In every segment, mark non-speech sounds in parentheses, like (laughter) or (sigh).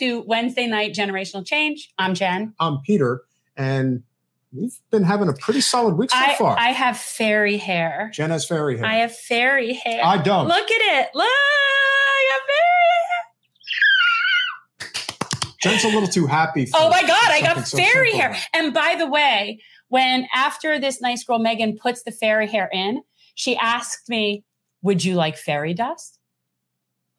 to Wednesday night generational change. I'm Jen. I'm Peter, and we've been having a pretty solid week so I, far. I have fairy hair. Jen has fairy hair. I have fairy hair. I don't. Look at it. Look, I have fairy hair. Jen's a little too happy. For Oh my God, I got so fairy simple. hair. And by the way, when after this nice girl Megan puts the fairy hair in, she asked me, Would you like fairy dust?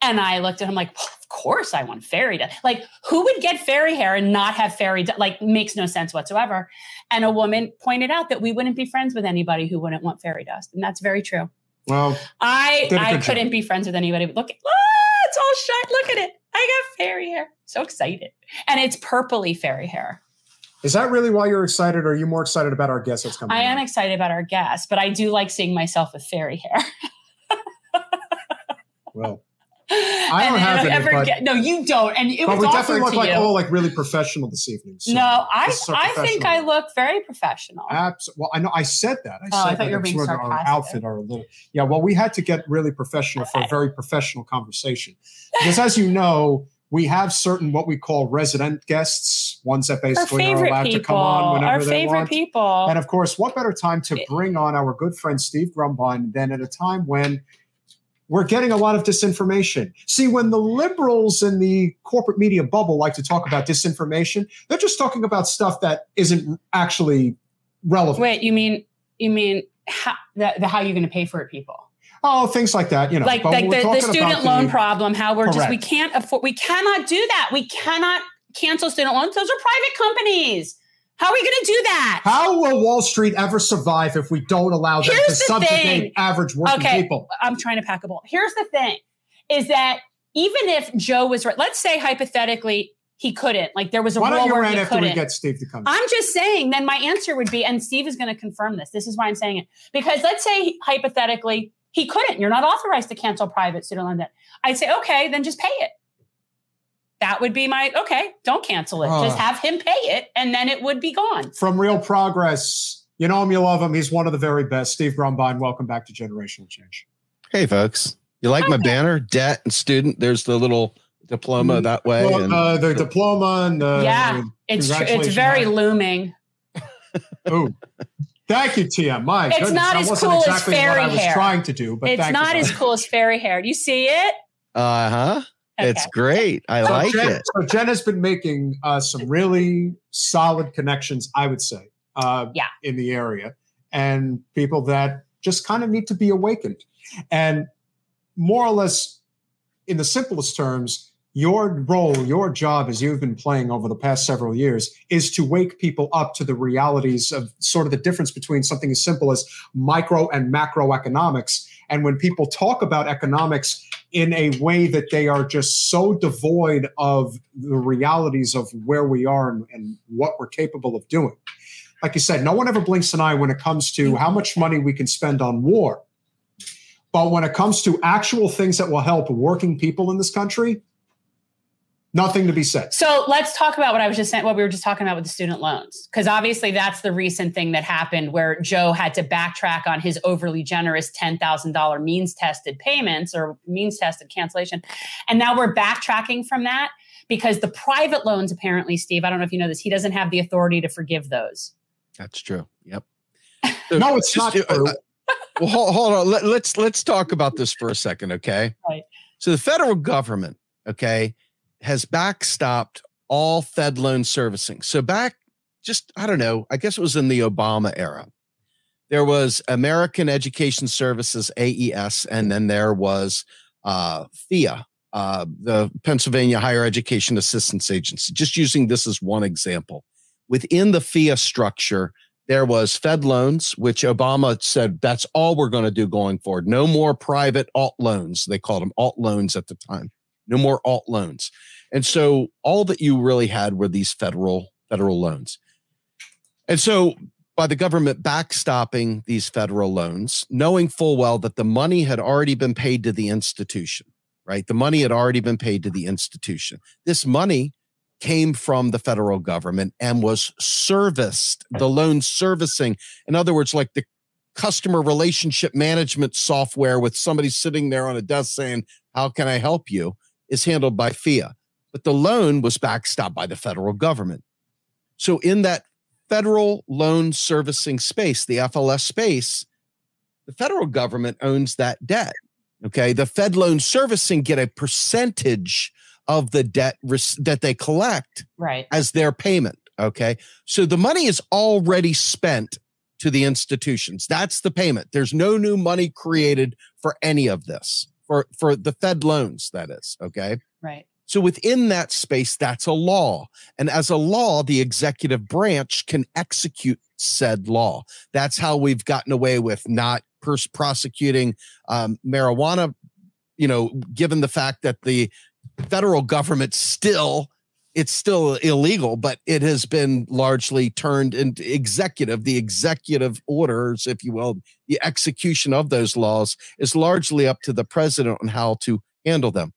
And I looked at him like, "Well, Of course I want fairy dust. Like, who would get fairy hair and not have fairy dust? Like, makes no sense whatsoever. And a woman pointed out that we wouldn't be friends with anybody who wouldn't want fairy dust. And that's very true. Well, I I couldn't job. be friends with anybody. But look, ah, it's all shut. Look at it. I got fairy hair. So excited. And it's purpley fairy hair. is that really why you're excited, or are you more excited about our guest that's coming? I am on? excited about our guest, but I do like seeing myself with fairy hair. (laughs) Well, I don't have any, but- get, no, you don't. And it but was we definitely look like you. all like really professional this evening. so no, I this is our I think I look very professional. Abs- well, I know I said that. I Oh, I said thought that. you were being of Our outfit are a little. Yeah, well, we had to get really professional for a very professional conversation because, as you know, we have certain what we call resident guests, ones that basically are allowed people. to come on whenever they want. Our they favorite want. people. And of course, what better time to bring on our good friend Steve Grumbine than at a time when we're getting a lot of disinformation. See, when the liberals in the corporate media bubble like to talk about disinformation, they're just talking about stuff that isn't actually relevant. Wait, you mean you mean how, the, the how you're going to pay for it, people? Oh, things like that, you know. like like the, the student loan the- problem. How we're just we can't afford. We cannot do that. We cannot cancel student loans. Those are private companies. How are we going to do that? How will Wall Street ever survive if we don't allow them Here's to the subjugate thing. average working Okay. people? I'm trying to pack a ball. Here's the thing is that even if Joe was right, let's say hypothetically he couldn't, like there was a Why don't you where after couldn't. we get Steve to come? I'm just saying, then my answer would be, and Steve is going to confirm this. This is why I'm saying it. Because let's say hypothetically he couldn't, you're not authorized to cancel private student loan debt. I'd say, okay, then just pay it. That would be my, okay, don't cancel it. Just Uh. have him pay it and then it would be gone. From Real Progress, you know him, you love him. He's one of the very best. Steve Grumbine, welcome back to Generational Change. Hey, folks. You like my banner? Debt and student. There's the little diploma that way. Well, and uh, the diploma and uh, Yeah. It's tr- it's very Mike. looming. oh Thank you, TM. My It's goodness, not that as wasn't cool as exactly what fairy I was hair. trying to do, but It's thank not you. as cool as fairy hair. Do you see it? uh huh. It's great. I So like Jen, it. So Jen has been making uh, some really solid connections, I would say, uh, Yeah. in the area, and people that just kind of need to be awakened. And more or less, in the simplest terms, your role, your job, as you've been playing over the past several years, is to wake people up to the realities of sort of the difference between something as simple as micro and macroeconomics. And when people talk about economics in a way that they are just so devoid of the realities of where we are and, and what we're capable of doing. Like you said, no one ever blinks an eye when it comes to how much money we can spend on war. But when it comes to actual things that will help working people in this country, nothing to be said. So let's talk about what I was just saying, what we were just talking about with the student loans. Because obviously that's the recent thing that happened where Joe had to backtrack on his overly generous $10,000 means tested payments or means tested cancellation. And now we're backtracking from that because the private loans, apparently, Steve, I don't know if you know this, he doesn't have the authority to forgive those. That's true. Yep. (laughs) No, it's Just- not true. uh, (laughs) well, hold, hold on. Let, let's let's talk about this for a second, okay? Right. So the federal government, okay, has backstopped all Fed loan servicing. So back, just I don't know. I guess it was in the Obama era. There was American Education Services (AES), and then there was uh, PHEAA, uh, the Pennsylvania Higher Education Assistance Agency. Just using this as one example. Within the PHEAA structure, there was Fed loans, which Obama said that's all we're going to do going forward. No more private alt loans. They called them alt loans at the time. No more alt loans. And so all that you really had were these federal federal loans. And so by the government backstopping these federal loans, knowing full well that the money had already been paid to the institution, right? The money had already been paid to the institution. This money came from the federal government and was serviced, the loan servicing. In other words, like the customer relationship management software with somebody sitting there on a desk saying, How can I help you? Is handled by PHEAA. but the loan was backstopped by the federal government. So, in that federal loan servicing space, the FLS space, the federal government owns that debt. Okay. The Fed loan servicing get a percentage of the debt res- that they collect right. as their payment. Okay. So the money is already spent to the institutions. That's the payment. There's no new money created for any of this, for, for the Fed loans, that is. Okay. Right. So within that space, that's a law. And as a law, the executive branch can execute said law. That's how we've gotten away with not pers- prosecuting um, marijuana, you know, given the fact that the federal government still it's still illegal, but it has been largely turned into executive. The executive orders, if you will, the execution of those laws is largely up to the president on how to handle them.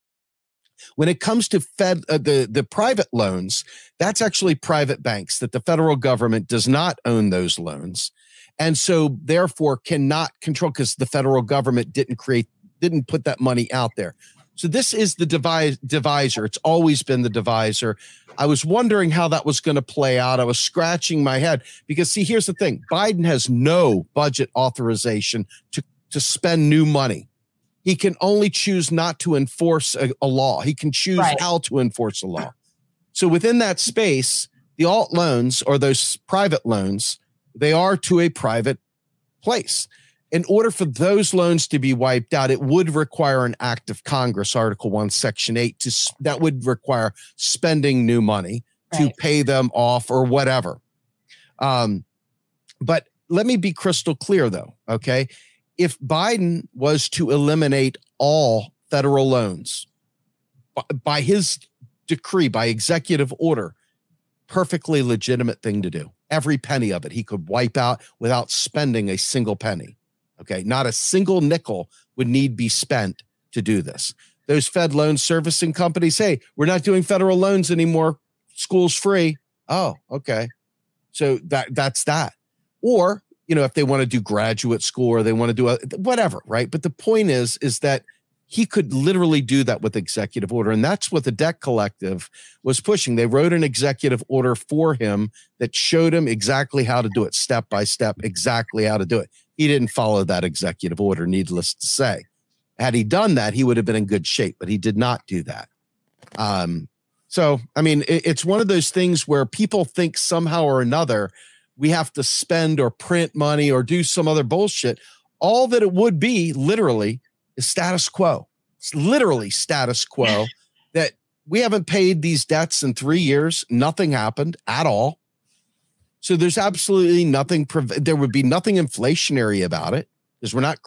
When it comes to Fed uh, the the private loans, that's actually private banks that the federal government does not own those loans, and so therefore cannot control because the federal government didn't create didn't put that money out there. So this is the devise, divisor. It's always been the divisor. I was wondering how that was going to play out. I was scratching my head because see, here's the thing: Biden has no budget authorization to to spend new money. He can only choose not to enforce a, a law. He can choose right. how to enforce a law. So within that space, the alt loans or those private loans, they are to a private place in order for those loans to be wiped out, it would require an act of Congress, Article 1, Section 8, to, that would require spending new money right. to pay them off or whatever. Um, but let me be crystal clear, though, okay? If Biden was to eliminate all federal loans by his decree, by executive order, perfectly legitimate thing to do. Every penny of it he could wipe out without spending a single penny. Okay. Not a single nickel would need be spent to do this. Those Fed loan servicing companies, hey, we're not doing federal loans anymore. School's free. Oh, okay. So that that's that. Or, you know, if they want to do graduate school or they want to do a, whatever, right? But the point is, is that he could literally do that with executive order. And that's what the debt collective was pushing. They wrote an executive order for him that showed him exactly how to do it step by step, exactly how to do it. He didn't follow that executive order, needless to say. Had he done that, he would have been in good shape, but he did not do that. Um, so, I mean, it, it's one of those things where people think somehow or another we have to spend or print money or do some other bullshit. All that it would be, literally, is status quo. It's literally status quo (laughs) that we haven't paid these debts in three years. Nothing happened at all. So there's absolutely nothing, there would be nothing inflationary about it because we're not,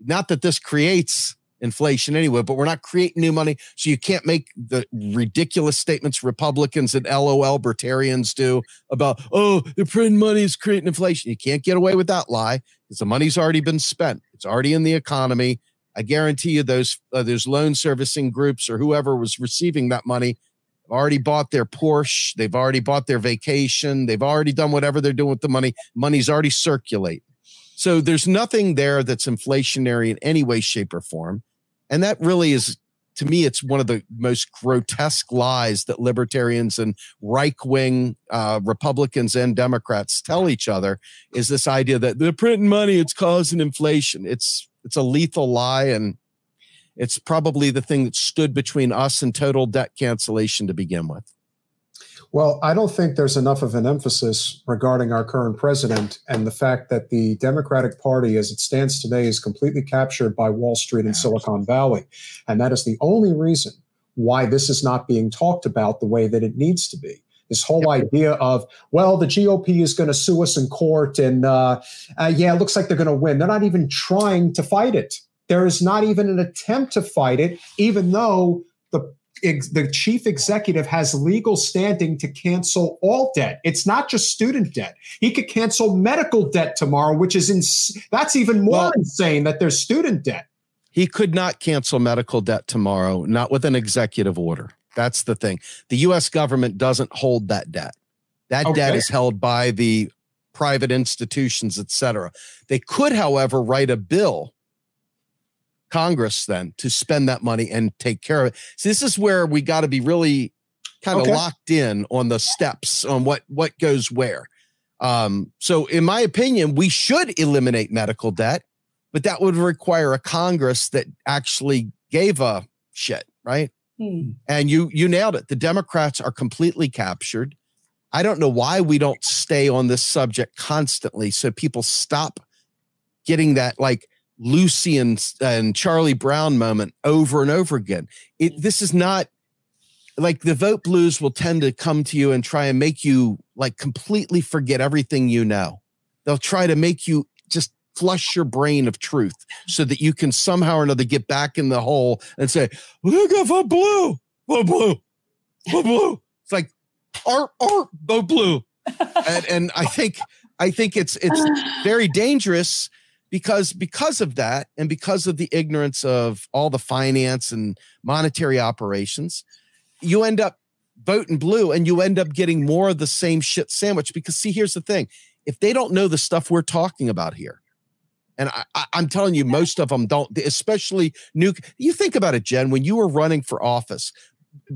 not that this creates inflation anyway, but we're not creating new money. So you can't make the ridiculous statements Republicans and LOL libertarians do about, oh, the print money is creating inflation. You can't get away with that lie because the money's already been spent. It's already in the economy. I guarantee you those uh, those loan servicing groups or whoever was receiving that money already bought their Porsche. They've already bought their vacation. They've already done whatever they're doing with the money. Money's already circulate. So there's nothing there that's inflationary in any way, shape, or form. And that really is, to me, it's one of the most grotesque lies that libertarians and right wing uh, Republicans and Democrats tell each other is this idea that they're printing money, it's causing inflation. It's it's a lethal lie. And it's probably the thing that stood between us and total debt cancellation to begin with. Well, I don't think there's enough of an emphasis regarding our current president and the fact that the Democratic Party, as it stands today, is completely captured by Wall Street and Silicon Valley. And that is the only reason why this is not being talked about the way that it needs to be. This whole yep. idea of, well, the GOP is going to sue us in court, and uh, uh, yeah, it looks like they're going to win. They're not even trying to fight it. There is not even an attempt to fight it, even though the ex- the chief executive has legal standing to cancel all debt. It's not just student debt. He could cancel medical debt tomorrow, which is that's even more well, insane that there's student debt. He could not cancel medical debt tomorrow, not with an executive order. That's the thing. The US government doesn't hold that debt. That okay. debt is held by the private institutions, et cetera. They could, however, write a bill Congress then to spend that money and take care of it. So this is where we got to be really kind of Okay. locked in on the steps on what what goes where. Um, so, in my opinion, we should eliminate medical debt, but that would require a Congress that actually gave a shit, right? Hmm. And you you nailed it. The Democrats are completely captured. I don't know why we don't stay on this subject constantly so people stop getting that like Lucy and, and Charlie Brown moment over and over again. It mm. this is not like the vote blues will tend to come to you and try and make you like completely forget everything you know. They'll try to make you just flush your brain of truth so that you can somehow or another get back in the hole and say, look at vote blue, vote blue, vote blue. It's like art, art, vote blue. (laughs) and, and I think I think it's it's very dangerous because because of that and because of the ignorance of all the finance and monetary operations you end up voting blue and you end up getting more of the same shit sandwich because see here's the thing. If they don't know the stuff we're talking about here and I, i'm telling you most of them don't especially new you think about it jen when you were running for office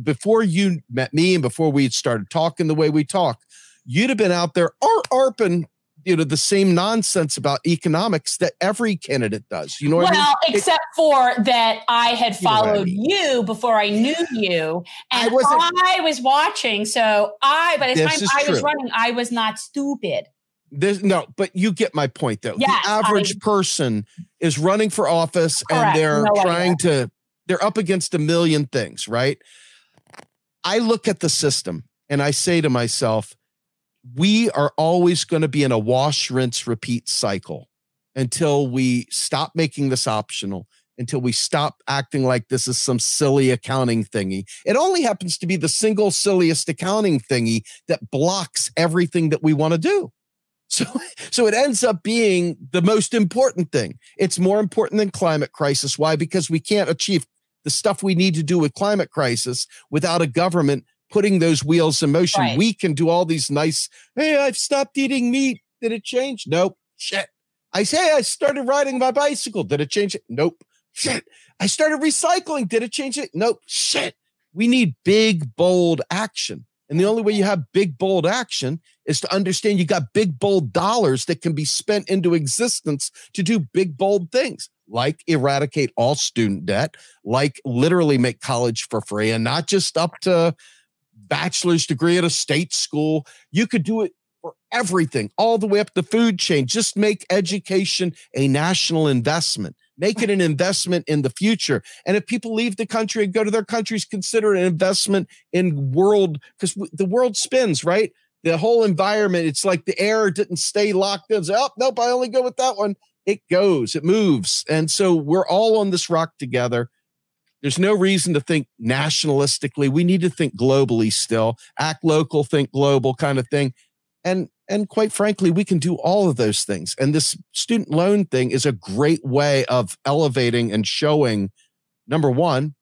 before you met me and before we started talking the way we talk you'd have been out there ar- arping you know the same nonsense about economics that every candidate does you know what I mean? Well, except for that I had You know I followed mean. you before I knew you, and I, wasn't- was watching. So I, by the time I was true. running, I was not stupid. There's no, but you get my point though. Yes, the average person is running for office and they're No idea. trying to, they're up against a million things, right? I look at the system and I say to myself, we are always going to be in a wash, rinse, repeat cycle until we stop making this optional, until we stop acting like this is some silly accounting thingy. It only happens to be the single silliest accounting thingy that blocks everything that we want to do. So, (laughs) so it ends up being the most important thing. It's more important than climate crisis. Why? Because we can't achieve the stuff we need to do with climate crisis without a government putting those wheels in motion. Right. We can do all these nice, hey, I've stopped eating meat. Did it change? Nope. Shit. I say I started riding my bicycle. Did it change it? Nope. Shit. I started recycling. Did it change it? Nope. Shit. We need big, bold action. And the only way you have big, bold action is to understand you got big, bold dollars that can be spent into existence to do big, bold things like eradicate all student debt, like literally make college for free and not just up to bachelor's degree at a state school. You could do it for everything, all the way up the food chain. Just make education a national investment. Make it an investment in the future. And if people leave the country and go to their countries, consider an investment in world because the world spins, right? The whole environment, it's like the air didn't stay locked in. Oh, nope, I only go with that one. It goes, it moves. And so we're all on this rock together. There's no reason to think nationalistically. We need to think globally still, act local, think global kind of thing. And and quite frankly, we can do all of those things. And this student loan thing is a great way of elevating and showing number one,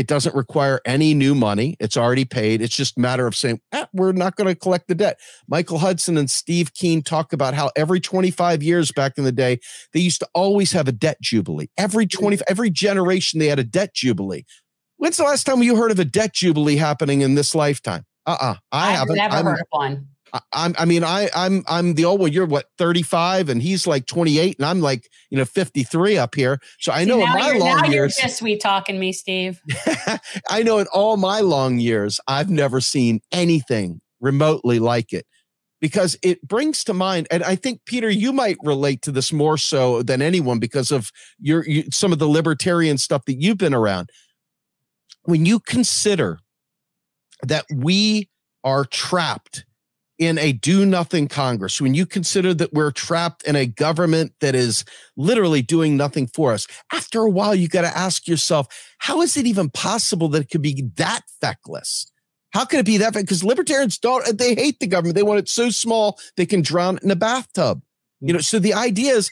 it doesn't require any new money. It's already paid. It's just a matter of saying, "Ah, we're not going to collect the debt. Michael Hudson and Steve Keen talk about how every 25 years back in the day, they used to always have a debt jubilee. Every 20, every generation, they had a debt jubilee. When's the last time you heard of a debt jubilee happening in this lifetime? Uh-uh. I I've haven't. never I'm- heard of one. I- I'm, I mean, I, I'm, I'm the oh, old one. You're what, 35, and he's like 28, and I'm like, you know, 53 up here. So I See, know in my you're, long now you're years, just sweet talking me, Steve. (laughs) I know in all my long years, I've never seen anything remotely like it because it brings to mind, and I think Peter, you might relate to this more so than anyone because of your you, some of the libertarian stuff that you've been around. When you consider that we are trapped in a do nothing Congress, when you consider that we're trapped in a government that is literally doing nothing for us, after a while, you got to ask yourself, how is it even possible that it could be that feckless? How can it be that? Because libertarians don't, uh, they hate the government. They want it so small they can drown it in a bathtub. You know, mm. so the idea is,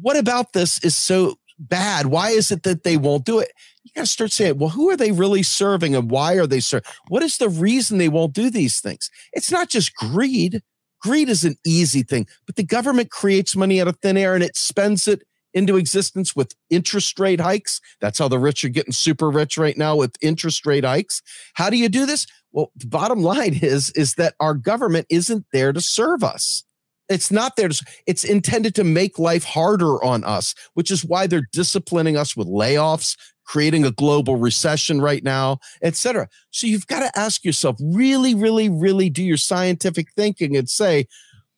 what about this is so bad? Why is it that they won't do it? You got to start saying, well, who are they really serving and why are they serving? What is the reason they won't do these things? It's not just greed. Greed is an easy thing, but the government creates money out of thin air and it spends it into existence with interest rate hikes. That's how the rich are getting super rich right now with interest rate hikes. How do you do this? Well, the bottom line (laughs) is is that our government isn't there to serve us. It's not there to, it's intended to make life harder on us, which is why they're disciplining us with layoffs, creating a global recession right now, et cetera. So you've got to ask yourself, really, really, really do your scientific thinking and say,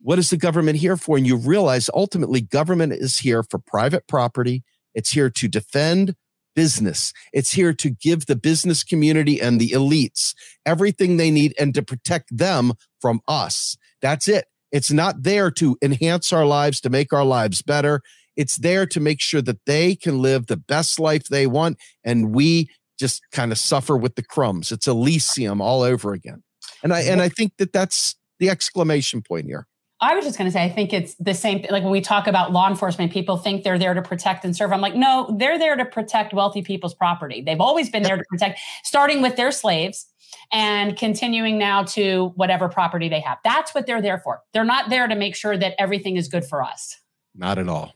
what is the government here for? And you realize ultimately government is here for private property. It's here to defend business. It's here to give the business community and the elites everything they need and to protect them from us. That's it. It's not there to enhance our lives, to make our lives better. It's there to make sure that they can live the best life they want and we just kind of suffer with the crumbs. It's Elysium all over again. And I and I think that that's the exclamation point here. I was just going to say, I think it's the same. thing. Like when we talk about law enforcement, people think they're there to protect and serve. I'm like, no, they're there to protect wealthy people's property. They've always been there to protect, starting with their slaves and continuing now to whatever property they have. That's what they're there for. They're not there to make sure that everything is good for us. Not at all.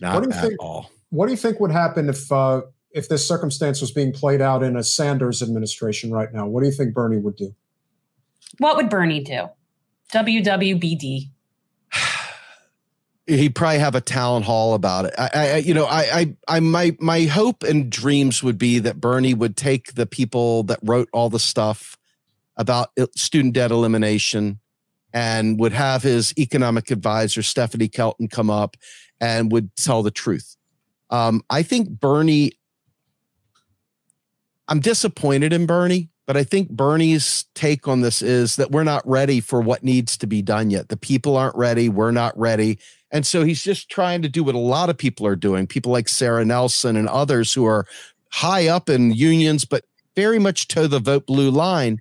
Not at think, all. What do you think would happen if uh, if this circumstance was being played out in a Sanders administration right now? What do you think Bernie would do? What would Bernie do? WWBD (sighs) he'd probably have a town hall about it. I, I, you know, I, I, I, my, my hope and dreams would be that Bernie would take the people that wrote all the stuff about student debt elimination and would have his economic advisor Stephanie Kelton come up and would tell the truth. Um, I think Bernie. I'm disappointed in Bernie, but I think Bernie's take on this is that we're not ready for what needs to be done yet. The people aren't ready. We're not ready and so he's just trying to do what a lot of people are doing, people like Sara Nelson and others who are high up in unions, but very much toe the vote blue line.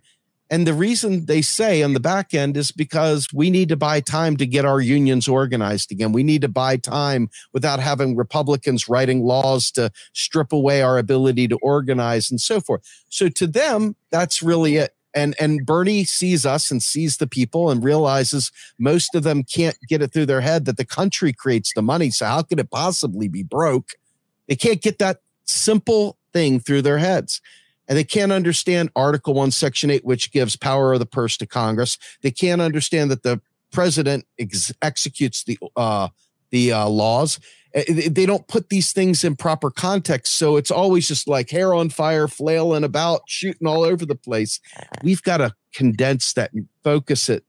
And the reason they say on the back end is because we need to buy time to get our unions organized again. We need to buy time without having Republicans writing laws to strip away our ability to organize and so forth. So to them, that's really it and and Bernie sees us and sees the people and realizes most of them can't get it through their head that the country creates the money. So how could it possibly be broke? They can't get that simple thing through their heads. And they can't understand Article 1, Section 8, which gives power of the purse to Congress. They can't understand that the president ex- executes the uh, the uh, laws. Eh, they don't put these things in proper context. So it's always just like hair on fire, flailing about, shooting all over the place. We've got to condense that and focus it.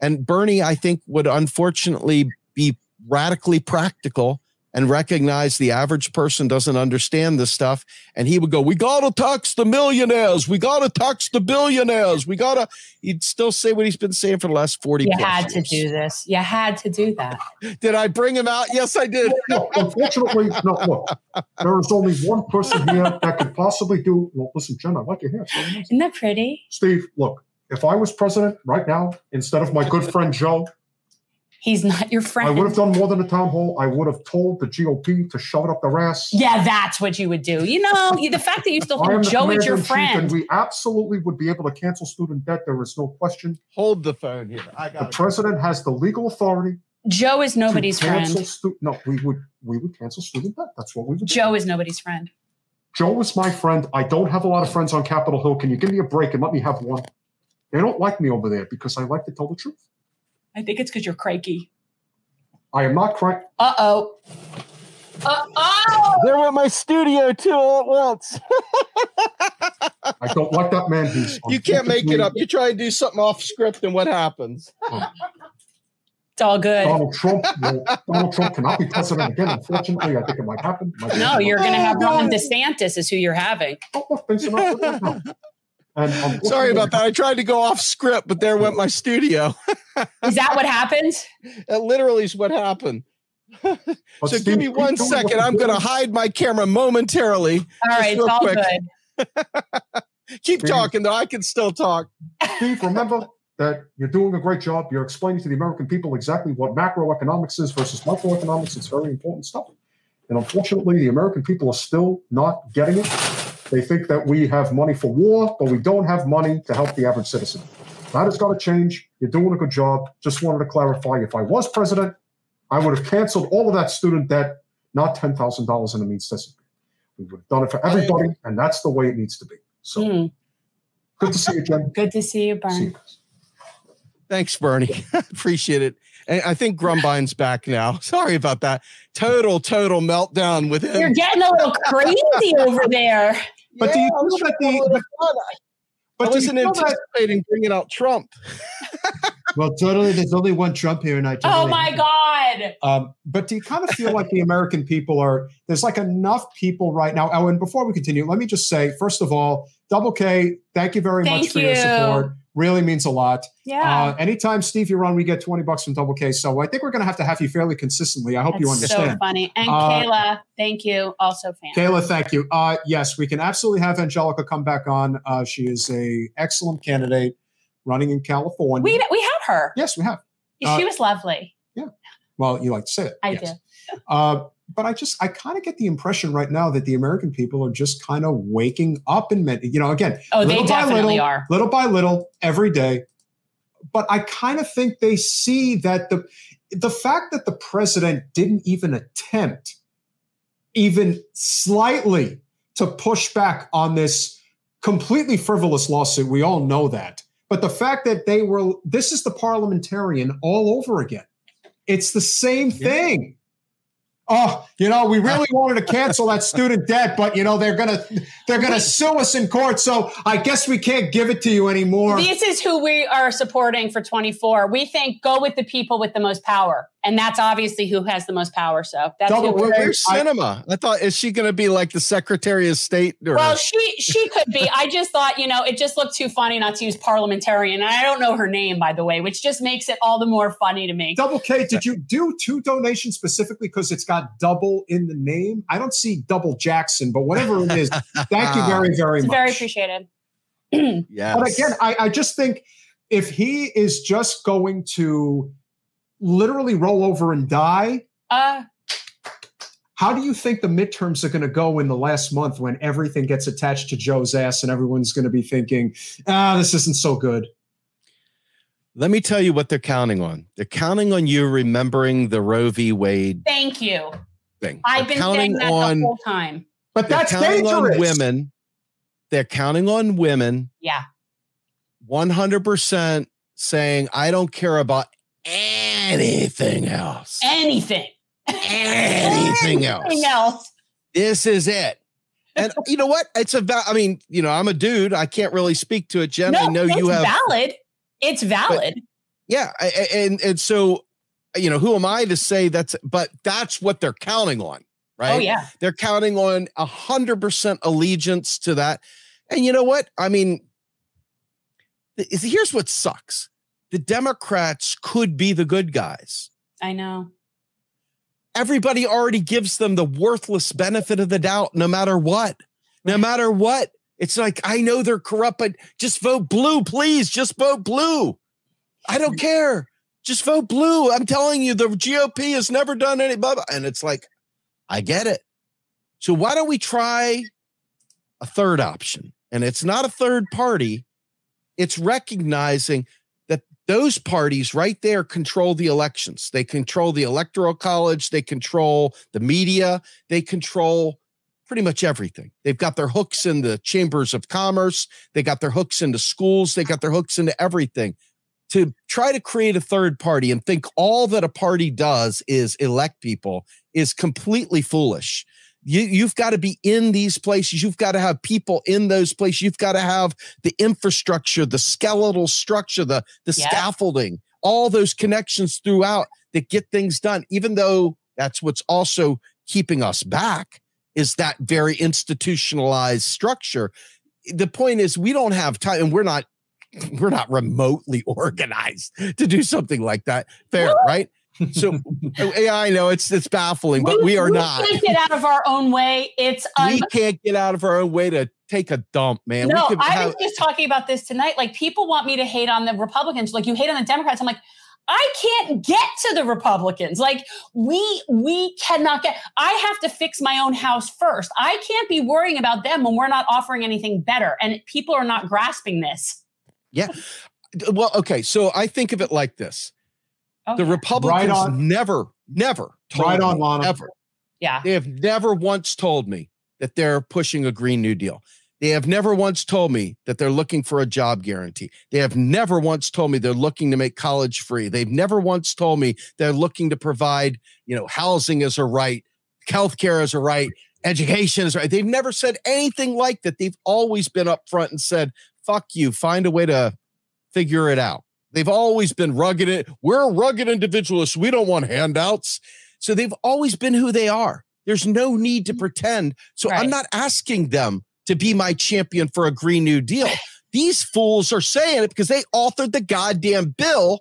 And Bernie, I think, would unfortunately be radically practical and recognize the average person doesn't understand this stuff. And he would go, We got to tax the millionaires. We got to tax the billionaires. We got to, he'd still say what he's been saying for the last 40 You had years. to do this. You had to do that. (laughs) did I bring him out? Yes, I did. no, unfortunately, no, look, there is only one person here that could possibly do, well, listen, Jen, I like your hair. Isn't that pretty? Steve, look, if I was president right now, instead of my good friend Joe, He's not your friend. I would have done more than a town hall. I would have told the GOP to shove it up their ass. Yeah, that's what you would do. You know, the fact that you still think Joe is your friend. And we absolutely would be able to cancel student debt. There is no question. Hold the phone here. I got the president has the legal authority. Joe is nobody's friend. Stu- no, we would we would cancel student debt. That's what we would. Joe do. is nobody's friend. Joe is my friend. I don't have a lot of friends on Capitol Hill. Can you give me a break and let me have one? They don't like me over there because I like to tell the truth. I think it's because you're cranky. I am not cranky. Uh oh. Uh oh. They're in my studio too all at once. I don't like that man. He's you can't make it up. You try and do something off script, and what happens? It's all good. Donald Trump. Well, Donald Trump cannot be president again. Unfortunately, I think it might happen. Might no, you're going to have Ron DeSantis is who you're having. Oh, look, things are not and (laughs) Sorry about that. I tried to go off script, but there went my studio. (laughs) is that what happened? That literally is what happened. so Steve, give me one second. I'm going to hide my camera momentarily. All right, it's all quick. good. (laughs) Keep Steve, talking, though. I can still talk. Steve, remember that you're doing a great job. You're explaining to the American people exactly what macroeconomics is versus microeconomics. It's very important stuff. And unfortunately, the American people are still not getting it. They think that we have money for war, but we don't have money to help the average citizen. That has got to change. You're doing a good job. Just wanted to clarify if I was president, I would have canceled all of that student debt, not $10,000 in a means testing. We would have done it for everybody, and that's the way it needs to be. So, mm. Good to see you, Jen. Good to see you, See you. Thanks, Bernie. (laughs) Appreciate it. And I think Grumbine's back now. (laughs) Sorry about that. Total, total meltdown with You're getting a little crazy over there. But do you I feel that the- hold. I But do you wasn't anticipating bringing out Trump. well, totally. There's only one Trump here, and I. Oh totally- my God. Um, but do you kind of feel like the American people are? There's like enough people right now. Oh, and before we continue, let me just say, first of all, Double K, thank you very Thank much for your support. Really means a lot. Yeah. Uh, anytime Steve you're on, we get 20 bucks from Double K. So I think we're going to have to have you fairly consistently. I hope you understand. so funny. And Uh, Kayla, thank you. Also fan. Kayla, thank you. Uh, yes, we can absolutely have Angelica come back on. Uh, she is a excellent candidate running in California. we we had her. yes, we have. she uh, was lovely. Yeah. Well, you like to say it. I yes. Uh, but I just, I kind of get the impression right now that the American people are just kind of waking up and, you know, again, Oh, they little by definitely little, are. little by little, every day. But I kind of think they see that the the fact that the president didn't even attempt, even slightly, to push back on this completely frivolous lawsuit. We all know that. But the fact that they were, this is the parliamentarian all over again. It's the same thing. Oh, you know, we really (laughs) wanted to cancel that student debt, but you know they're gonna they're gonna sue us in court. So I guess we can't give it to you anymore. This is who we are supporting for 24. We think go with the people with the most power. And that's obviously who has the most power. So that's Double who we're quick. I- Sinema? I thought is she going to be like the Secretary of State? Or, Well, she she could be. I just thought, you know, it just looked too funny not to use parliamentarian. And I don't know her name, by the way, which just makes it all the more funny to me. Double K, did you do two donations specifically because it's got double in the name? I don't see double Jackson, but whatever it is, thank you very, (laughs) very It's much. very appreciated. (clears throat) yeah. But again, I, I just think if he is just going to literally roll over and die, Uh, how do you think the midterms are going to go in the last month when everything gets attached to Joe's ass and everyone's going to be thinking, ah, this isn't so good? Let me tell you what they're counting on. They're counting on you remembering the Roe v. Wade thank you. thing. I've They're been saying counting that on the whole time. But they're that's counting dangerous. on women. They're counting on women Yeah. 100% saying, I don't care about anything else. Anything. Anything else. (laughs) Anything else. This is it. And (laughs) you know what? It's about, I mean, you know, I'm a dude. I can't really speak to it, Jen. I know you have. valid. It's valid. Yeah. I- I- And, and so, you know, who am I to say that's, but that's what they're counting on, oh, right? Oh yeah. They're counting on a hundred percent allegiance to that. And you know what? I mean, here's what sucks. The Democrats could be the good guys. I know. Everybody already gives them the worthless benefit of the doubt, no matter what. No matter what. It's like, I know they're corrupt, but just vote blue, please. Just vote blue. I don't care. Just vote blue. I'm telling you, the GOP has never done any, blah, blah. and it's like, I get it. So why don't we try a third option? And it's not a third party, it's recognizing that those parties right there control the elections. They control the electoral college, they control the media, they control pretty much everything. They've got their hooks in the chambers of commerce, they got their hooks into schools, they got their hooks into everything. To try to create a third party and think all that a party does is elect people is completely foolish. You, you've got to be in these places. You've got to have people in those places. You've got to have the infrastructure, the skeletal structure, the, the Yeah. scaffolding, all those connections throughout that get things done, even though that's what's also keeping us back is that very institutionalized structure. The point is we don't have time and we're not (laughs) we're not remotely (laughs) organized to do something like that. Fair, right? So (laughs) oh, yeah, I know it's it's baffling, but we are not. We can't get out of our own way. It's un- We can't get out of our own way to take a dump, man. no. we I have, was just talking about this tonight. Like people want me to hate on the Republicans. Like you hate on the Democrats. I'm like, I can't get to the Republicans. Like we we cannot get. I have to fix my own house first. I can't be worrying about them when we're not offering anything better. And people are not grasping this. Yeah. Well, okay. So I think of it like this: Oh, the yeah. Republicans on. never, never, told Right on, me, Lana. ever. yeah. They have never once told me that they're pushing a Green New Deal. They have never once told me that they're looking for a job guarantee. They have never once told me they're looking to make college free. They've never once told me they're looking to provide, you know, housing as a right, healthcare as a right, education is right. They've never said anything like that. They've always been upfront and said, fuck you, find a way to figure it out. They've always been rugged. We're rugged individualists. We don't want handouts. So they've always been who they are. There's no need to mm-hmm. pretend. So right. I'm not asking them to be my champion for a Green New Deal. These fools are saying it because they authored the goddamn bill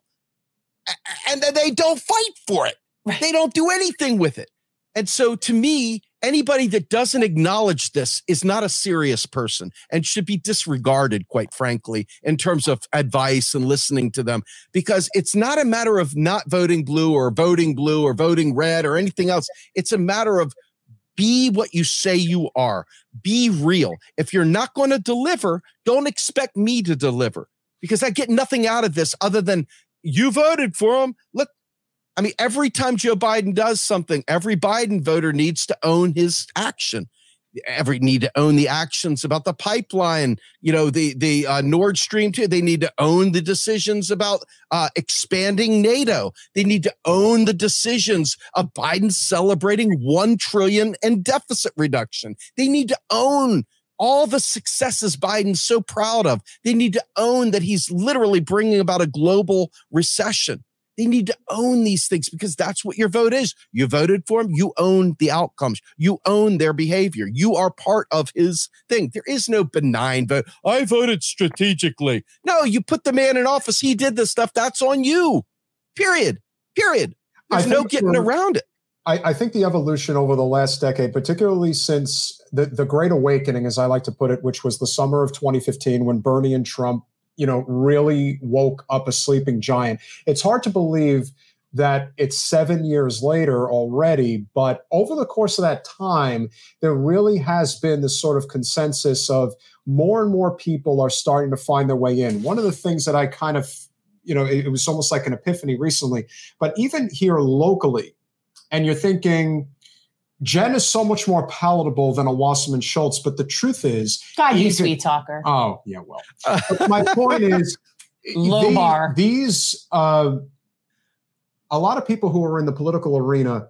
and they don't fight for it. Right. They don't do anything with it. And so to me, anybody that doesn't acknowledge this is not a serious person and should be disregarded, quite frankly, in terms of advice and listening to them, because it's not a matter of not voting blue or voting blue or voting red or anything else. It's a matter of be what you say you are, be real. If you're not going to deliver, don't expect me to deliver because I get nothing out of this other than you voted for him. Look, I mean, every time Joe Biden does something, every Biden voter needs to own his action. Every need to own the actions about the pipeline, you know, the the uh, Nord Stream two. They need to own the decisions about uh, expanding NATO. They need to own the decisions of Biden celebrating one trillion in deficit reduction. They need to own all the successes Biden's so proud of. They need to own that he's literally bringing about a global recession. They need to own these things because that's what your vote is. You voted for him. You own the outcomes. You own their behavior. You are part of his thing. There is no benign vote. I voted strategically. No, you put the man in office. He did this stuff. That's on you. Period. Period. There's no getting around it. I, I, think the evolution over the last decade, particularly since the, the Great Awakening, as I like to put it, which was the summer of 2015 when Bernie and Trump you know, really woke up a sleeping giant. It's hard to believe that it's seven years later already, but over the course of that time, there really has been this sort of consensus of more and more people are starting to find their way in. One of the things that I kind of, you know, it, it was almost like an epiphany recently, but even here locally, and you're thinking, Jen is so much more palatable than a Wasserman Schultz, but the truth is, God, you sweet talker. Oh yeah, well, my point is, (laughs) low the, bar. These, uh, a lot of people who are in the political arena,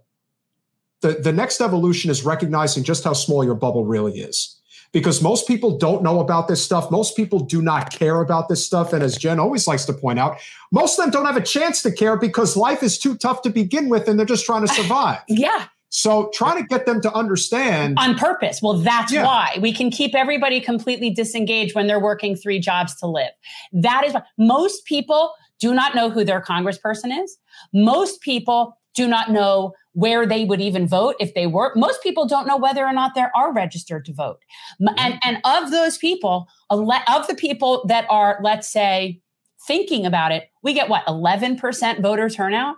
the the next evolution is recognizing just how small your bubble really is. Because most people don't know about this stuff. Most people do not care about this stuff. And as Jen always likes to point out, most of them don't have a chance to care because life is too tough to begin with and they're just trying to survive. (laughs) yeah. So try to get them to understand on purpose. Well, that's yeah. why we can keep everybody completely disengaged when they're working three jobs to live. That is most people do not know who their congressperson is. Most people do not know where they would even vote if they were. Most people don't know whether or not they are registered to vote. Mm-hmm. And, and of those people, of the people that are, let's say, thinking about it, we get what, 11% voter turnout?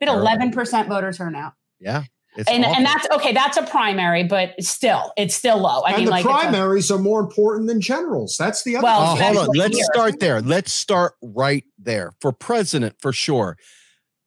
We had 11% voter turnout. Yeah. It's and, and that's okay. That's a primary, but still, it's still low. I and mean, the like primaries a, are more important than generals. That's the other. Well, uh, hold on. Let's here. start there. Let's start right there for president for sure.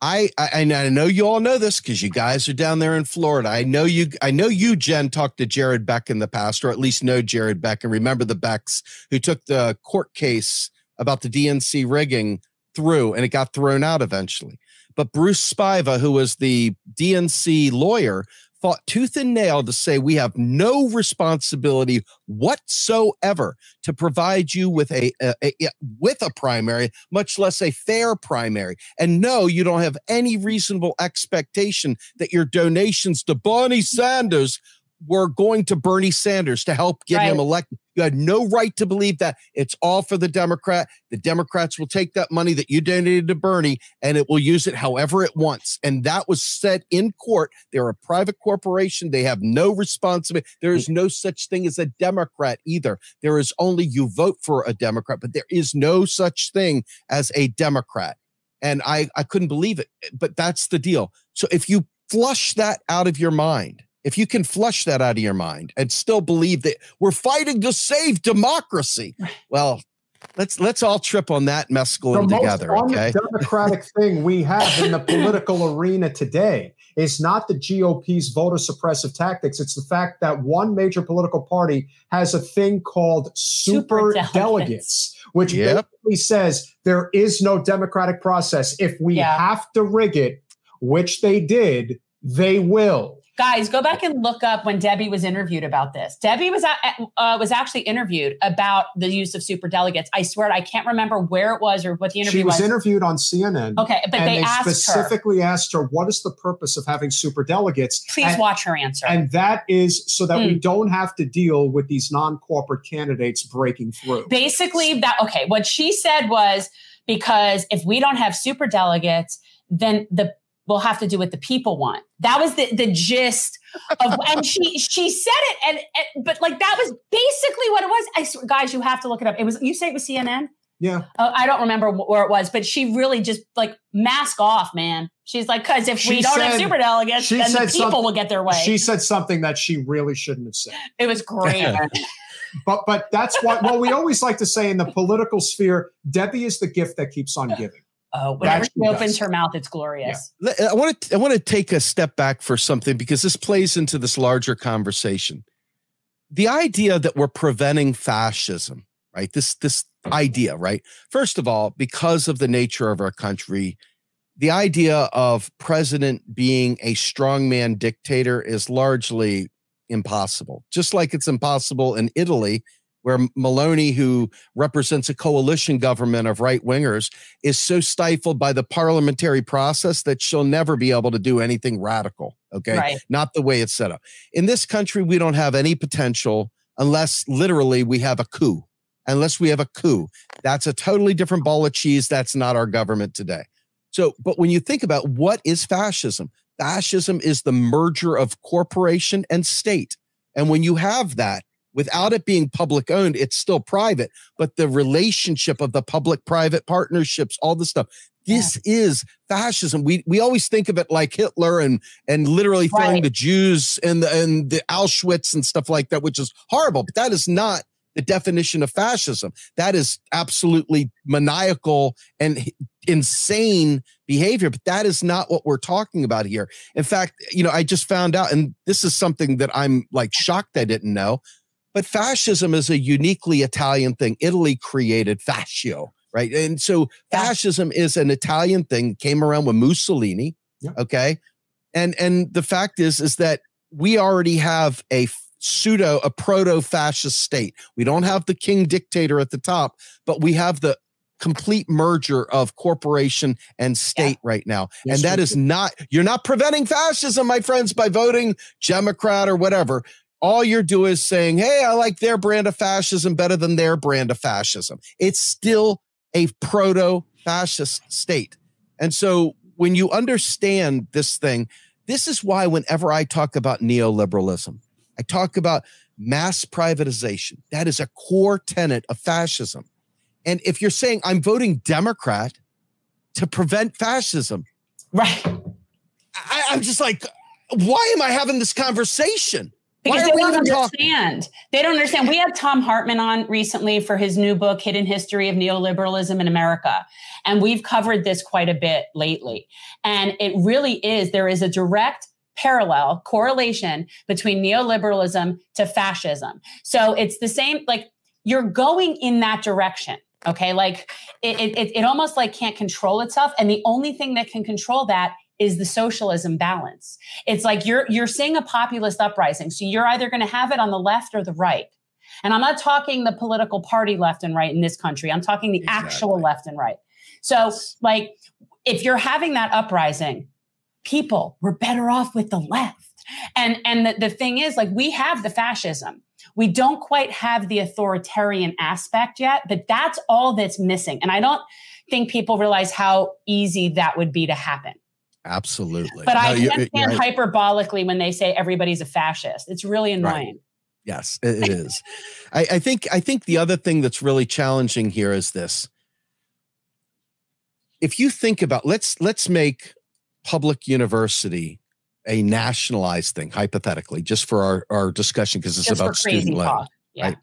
I, I and I know you all know this because you guys are down there in Florida. I know you. I know you, Jen, talked to Jared Beck in the past, or at least know Jared Beck and remember the Becks who took the court case about the DNC rigging through, and it got thrown out eventually. But Bruce Spiva, who was the DNC lawyer, fought tooth and nail to say we have no responsibility whatsoever to provide you with a, a, a, with a primary much less a fair primary and no you don't have any reasonable expectation that your donations to Bernie mm-hmm. Sanders were going to Bernie Sanders to help get right. him elected. You had no right to believe that. It's all for the Democrat. The Democrats will take that money that you donated to Bernie and it will use it however it wants. And that was said in court. They're a private corporation. They have no responsibility. There is no such thing as a Democrat either. There is only you vote for a Democrat, but there is no such thing as a Democrat. And I, I couldn't believe it. But that's the deal. So if you flush that out of your mind, if you can flush that out of your mind and still believe that we're fighting to save democracy, well, let's let's all trip on that mescaline together. the together. Most okay, democratic (laughs) thing we have in the political arena today. is not the GOP's voter suppressive tactics. It's the fact that one major political party has a thing called super, Super delegates. delegates, which Yep. basically says there is no democratic process. If we Yeah. have to rig it, which they did, they will. Guys, go back and look up when Debbie was interviewed about this. Debbie was uh, was actually interviewed about the use of super delegates. I swear I can't remember where it was or what the interview was. She was was. interviewed on CNN. okay, but they, they, asked her. specifically asked her, what is the purpose of having super delegates? Please and, watch her answer. and that is so that we Hmm. don't have to deal with these non-corporate candidates breaking through. Basically, that okay. What she said was because if we don't have super delegates, then the we'll have to do what the people want. That was the the gist of, (laughs) and she she said it, and, and but like that was basically what it was. I swear, guys, you have to look it up. It was you say it was CNN. yeah. Uh, I don't remember wh- where it was, but she really just like mask off, man. She's like, because if we don't have super delegates, she then the people will get their way. She said something that she really shouldn't have said. it was great. (laughs) But but that's what well we always like to say in the political sphere, Debbie is the gift that keeps on giving. Uh, oh, whenever she opens her mouth, it's glorious. Let- I want to I want to take a step back for something because this plays into this larger conversation. The idea that we're preventing fascism, right? This this idea, right? First of all, because of the nature of our country, the idea of president being a strongman dictator is largely impossible. Just like it's impossible in Italy where Meloni who represents a coalition government of right wingers is so stifled by the parliamentary process that she'll never be able to do anything radical. Okay. Right. Not the way it's set up. In this country, we don't have any potential unless literally we have a coup. Unless we have a coup. That's a totally different ball of cheese. That's not our government today. So, but when you think about what is fascism, fascism is the merger of corporation and state. And when you have that, without it being public owned, it's still private, but the relationship of the public private partnerships, all this stuff. This is fascism. We we always think of it like Hitler and and literally throwing Right. the Jews and the and the Auschwitz and stuff like that, which is horrible. But that is not the definition of fascism. That is absolutely maniacal and insane behavior. But that is not what we're talking about here. In fact, you know, I just found out, and this is something that I'm like shocked I didn't know. But fascism is a uniquely Italian thing. Italy created fascio, right? And so fascism is an Italian thing, came around with Mussolini. Yeah. Okay. And and the fact is, is that we already have a pseudo, a proto-fascist state. We don't have the king dictator at the top, but we have the complete merger of corporation and state right now. Yes, and that is not, you're not preventing fascism, my friends, by voting Democrat or whatever all you're doing is saying, hey, I like their brand of fascism better than their brand of fascism. It's still a proto fascist state. And so when you understand this thing, this is why whenever I talk about neoliberalism, I talk about mass privatization. That is a core tenet of fascism. And if you're saying I'm voting Democrat to prevent fascism, Right. I, I'm just like, why am I having this conversation? Because they don't even talking? understand. They don't understand. We had Thom Hartmann on recently for his new book, Hidden History of Neoliberalism in America. And we've covered this quite a bit lately. And it really is, there is a direct parallel correlation between neoliberalism to fascism. So it's the same, like you're going in that direction. Okay. Like it, it- it almost like can't control itself. And the only thing that can control that is the socialism balance. It's like you're you're seeing a populist uprising. So you're either going to have it on the left or the right. And I'm not talking the political party left and right in this country. I'm talking the actual left and right. So like if you're having that uprising, people we're better off with the left. And and the, the thing is like we have the fascism. We don't quite have the authoritarian aspect yet, but that's all that's missing. And I don't think people realize how easy that would be to happen. Absolutely. But I you- can't stand hyperbolically when they say everybody's a fascist. It's really annoying. Yes, it, it is. I, I think I think the other thing that's really challenging here is this. If you think about let's let's make public university a nationalized thing, hypothetically, just for our, our discussion, because it's Just about student loan. Yeah. right?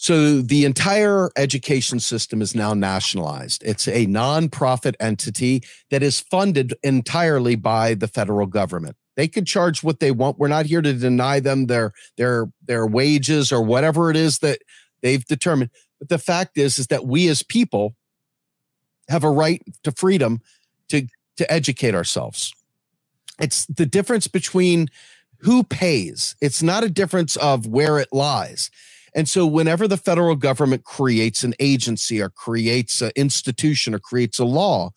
So the entire education system is now nationalized. It's a nonprofit entity that is funded entirely by the federal government. They could charge what they want. We're not here to deny them their their their wages or whatever it is that they've determined. But the fact is is that we as people have a right to freedom to to educate ourselves. It's the difference between who pays. It's not a difference of where it lies. And so, whenever the federal government creates an agency or creates an institution or creates a law,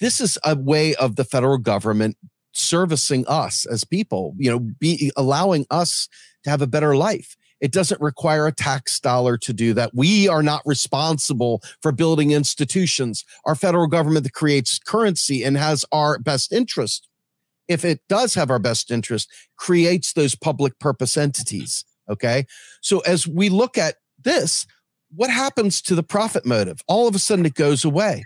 this is a way of the federal government servicing us as people, you know, be allowing us to have a better life. It doesn't require a tax dollar to do that. We are not responsible for building institutions. Our federal government that creates currency and has our best interest, if it does have our best interest, creates those public purpose entities. Okay. So as we look at this, what happens to the profit motive? All of a sudden it goes away.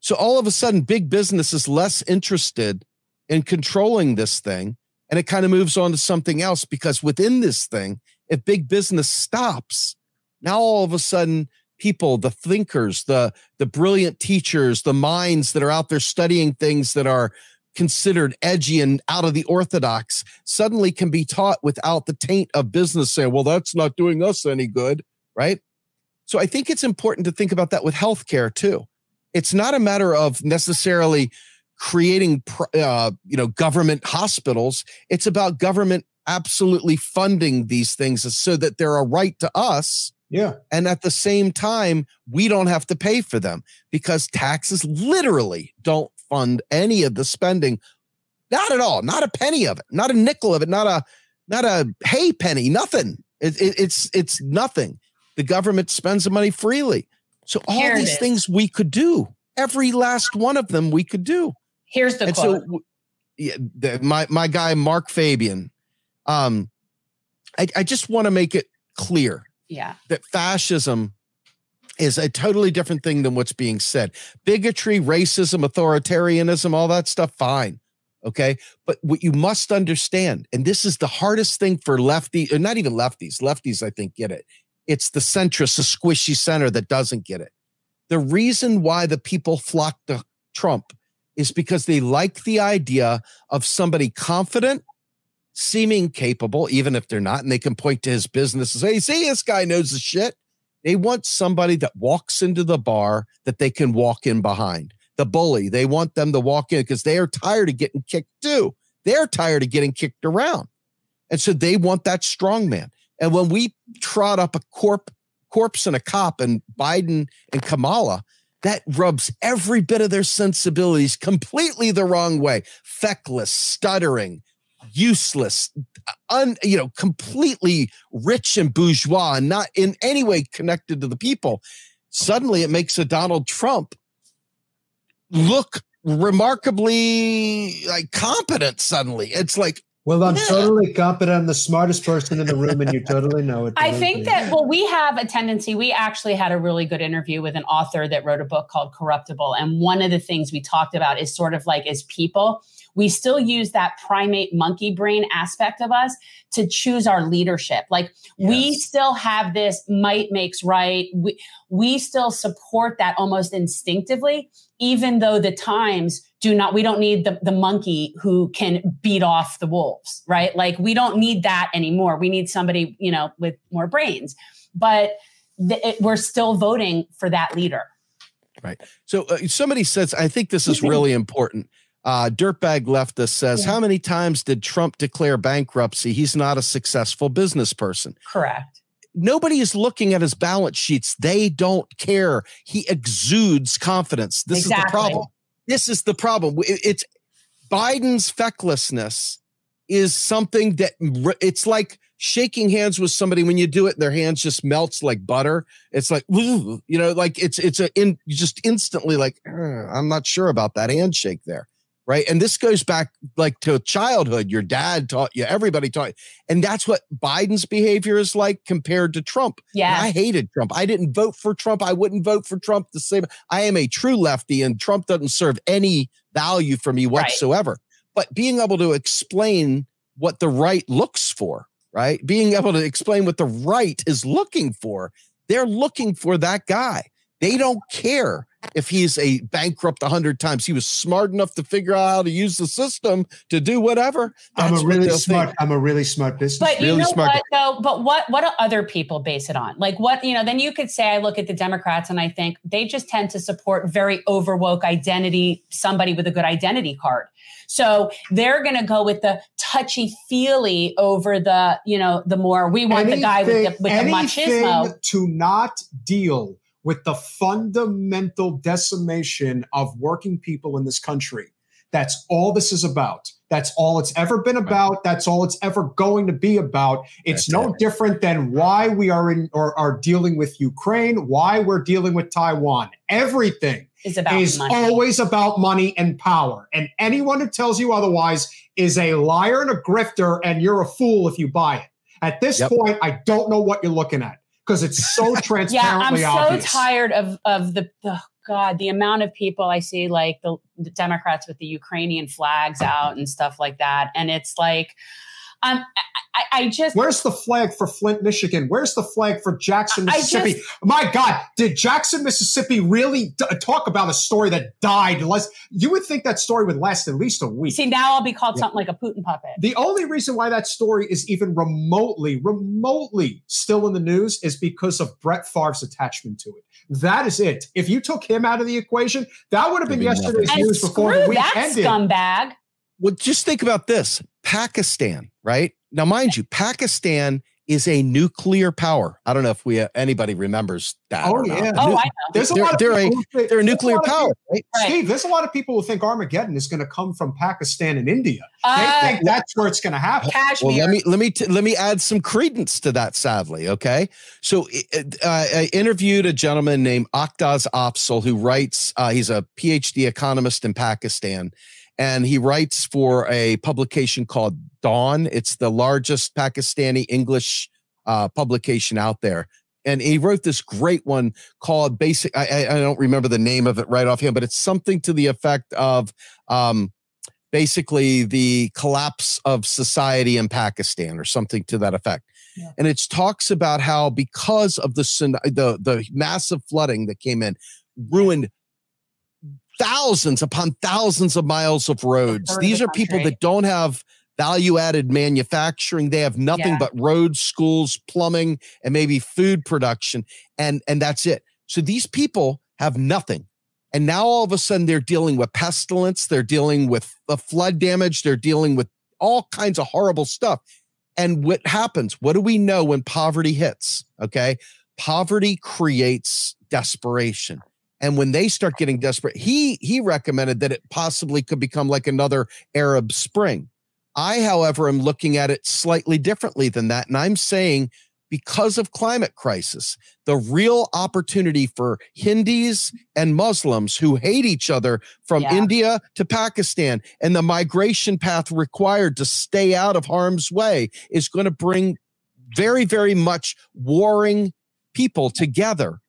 So all of a sudden, big business is less interested in controlling this thing and it kind of moves on to something else because within this thing, if big business stops, now all of a sudden people, the thinkers, the the brilliant teachers, the minds that are out there studying things that are considered edgy and out of the orthodox suddenly can be taught without the taint of business saying, well, that's not doing us any good, right? So I think it's important to think about that with healthcare too. It's not a matter of necessarily creating uh, you know government hospitals it's about government absolutely funding these things so that they're a right to us yeah and at the same time we don't have to pay for them because taxes literally don't fund any of the spending. Not at all. Not a penny of it. Not a nickel of it. Not a not a hay penny. Nothing. It, it, it's it's nothing. The government spends the money freely. So all Here these things we could do. Every last one of them we could do. Here's the and quote. So, yeah, the, my my guy Mark Fabian. Um, I, I just want to make it clear. Yeah. That fascism is a totally different thing than what's being said. Bigotry, racism, authoritarianism, all that stuff, fine. Okay. But what you must understand, and this is the hardest thing for lefty, or not even lefties, lefties, I think, get it. It's the centrist, the squishy center that doesn't get it. The reason why the people flock to Trump is because they like the idea of somebody confident, seeming capable, even if they're not, and they can point to his business and say, see, this guy knows the shit. They want somebody that walks into the bar that they can walk in behind. The bully, they want them to walk in because they are tired of getting kicked too. They're tired of getting kicked around. And so they want that strong man. And when we trot up a corp, corpse and a cop and Biden and Kamala, that rubs every bit of their sensibilities completely the wrong way. Feckless, stuttering, useless, un, you know, completely rich and bourgeois and not in any way connected to the people. Suddenly it makes a Donald Trump look remarkably like competent suddenly. It's like, well, I'm yeah. totally competent. I'm the smartest person in the room, and you (laughs) totally know it. I think that, well, we have a tendency. We actually had a really good interview with an author that wrote a book called Corruptible. And one of the things we talked about is sort of like as people, we still use that primate monkey brain aspect of us to choose our leadership. Like yes. we still have this might makes right. We, we still support that almost instinctively, even though the times do not, we don't need the, the monkey who can beat off the wolves, right? Like we don't need that anymore. We need somebody, you know, with more brains. But th- it, we're still voting for that leader. Right. So uh, somebody says, I think this is (laughs) really important. Uh, Dirtbag Leftist says, yeah. How many times did Trump declare bankruptcy? He's not a successful business person. Correct. Nobody is looking at his balance sheets. They don't care. He exudes confidence. This exactly. is the problem. This is the problem. It's Biden's fecklessness is something that it's like shaking hands with somebody when you do it their hands just melts like butter it's like you know like it's it's a in just instantly like i'm not sure about that handshake there right? And this goes back like to childhood. Your dad taught you, everybody taught you. And that's what Biden's behavior is like compared to Trump. Yeah. And I hated Trump. I didn't vote for Trump. I wouldn't vote for Trump the same. I am a true lefty and Trump doesn't serve any value for me whatsoever. Right. But being able to explain what the right looks for, right? Being able to explain what the right is looking for, They're looking for that guy. They don't care if he's a bankrupt a hundred times. He was smart enough to figure out how to use the system to do whatever. I'm a really smart. Think. I'm a really smart business. But you really know smart what though? But what what do other people base it on? Like what you know? Then you could say I look at the Democrats and I think they just tend to support very overwoke identity. Somebody with a good identity card. So they're going to go with the touchy feely over the you know the more we want anything, the guy with the with the machismo to not deal with the fundamental decimation of working people in this country. That's all this is about. That's all it's ever been about. That's all it's ever going to be about. It's That's no it. different than why we are in or are dealing with Ukraine, why we're dealing with Taiwan. Everything is about is money. always about money and power. And anyone who tells you otherwise is a liar and a grifter, and you're a fool if you buy it. At this yep. point, I don't know what you're looking at because it's so transparently (laughs) yeah, I'm so obvious. tired of of the, the God, the amount of people I see, like the, the Democrats with the Ukrainian flags out and stuff like that, and it's like um, I, I, just where's the flag for Flint, Michigan? Where's the flag for Jackson, Mississippi? Just, My God, did Jackson, Mississippi really d- talk about a story that died? Less, you would think that story would last at least a week. See, now I'll be called yeah. something like a Putin puppet. The only reason why that story is even remotely, remotely still in the news is because of Brett Favre's attachment to it. That is it. If you took him out of the equation, that would have been yesterday's news before the week that ended. Scumbag. Well, just think about this Pakistan, right? Now, mind you, Pakistan is a nuclear power. I don't know if we uh, anybody remembers that. Oh yeah. Oh, I know. There's a they're, lot of they're a, think, they're a nuclear power, right? Steve, there's a lot of people who think Armageddon is going to come from Pakistan and India. Uh, they think that's where it's going to happen. Kashmir. Well, let me let me t- let me add some credence to that. Sadly, okay. So uh, I interviewed a gentleman named Akhtar Afzal who writes. Uh, he's a PhD economist in Pakistan and he writes for a publication called Dawn. It's the largest Pakistani English uh, publication out there. And he wrote this great one called Basic. I, I, don't remember the name of it right offhand, but it's something to the effect of um, basically the collapse of society in Pakistan or something to that effect. Yeah. And it talks about how because of the the the massive flooding that came in, ruined thousands upon thousands of miles of roads. These are people that don't have value added manufacturing. They have nothing yeah. but roads, schools, plumbing, and maybe food production. And, and that's it. So these people have nothing. And now all of a sudden they're dealing with pestilence. They're dealing with the flood damage. They're dealing with all kinds of horrible stuff. And what happens? What do we know when poverty hits? Okay. Poverty creates desperation and when they start getting desperate he he recommended that it possibly could become like another arab spring i however am looking at it slightly differently than that and i'm saying because of climate crisis the real opportunity for hindus and muslims who hate each other from yeah. india to pakistan and the migration path required to stay out of harm's way is going to bring very very much warring people together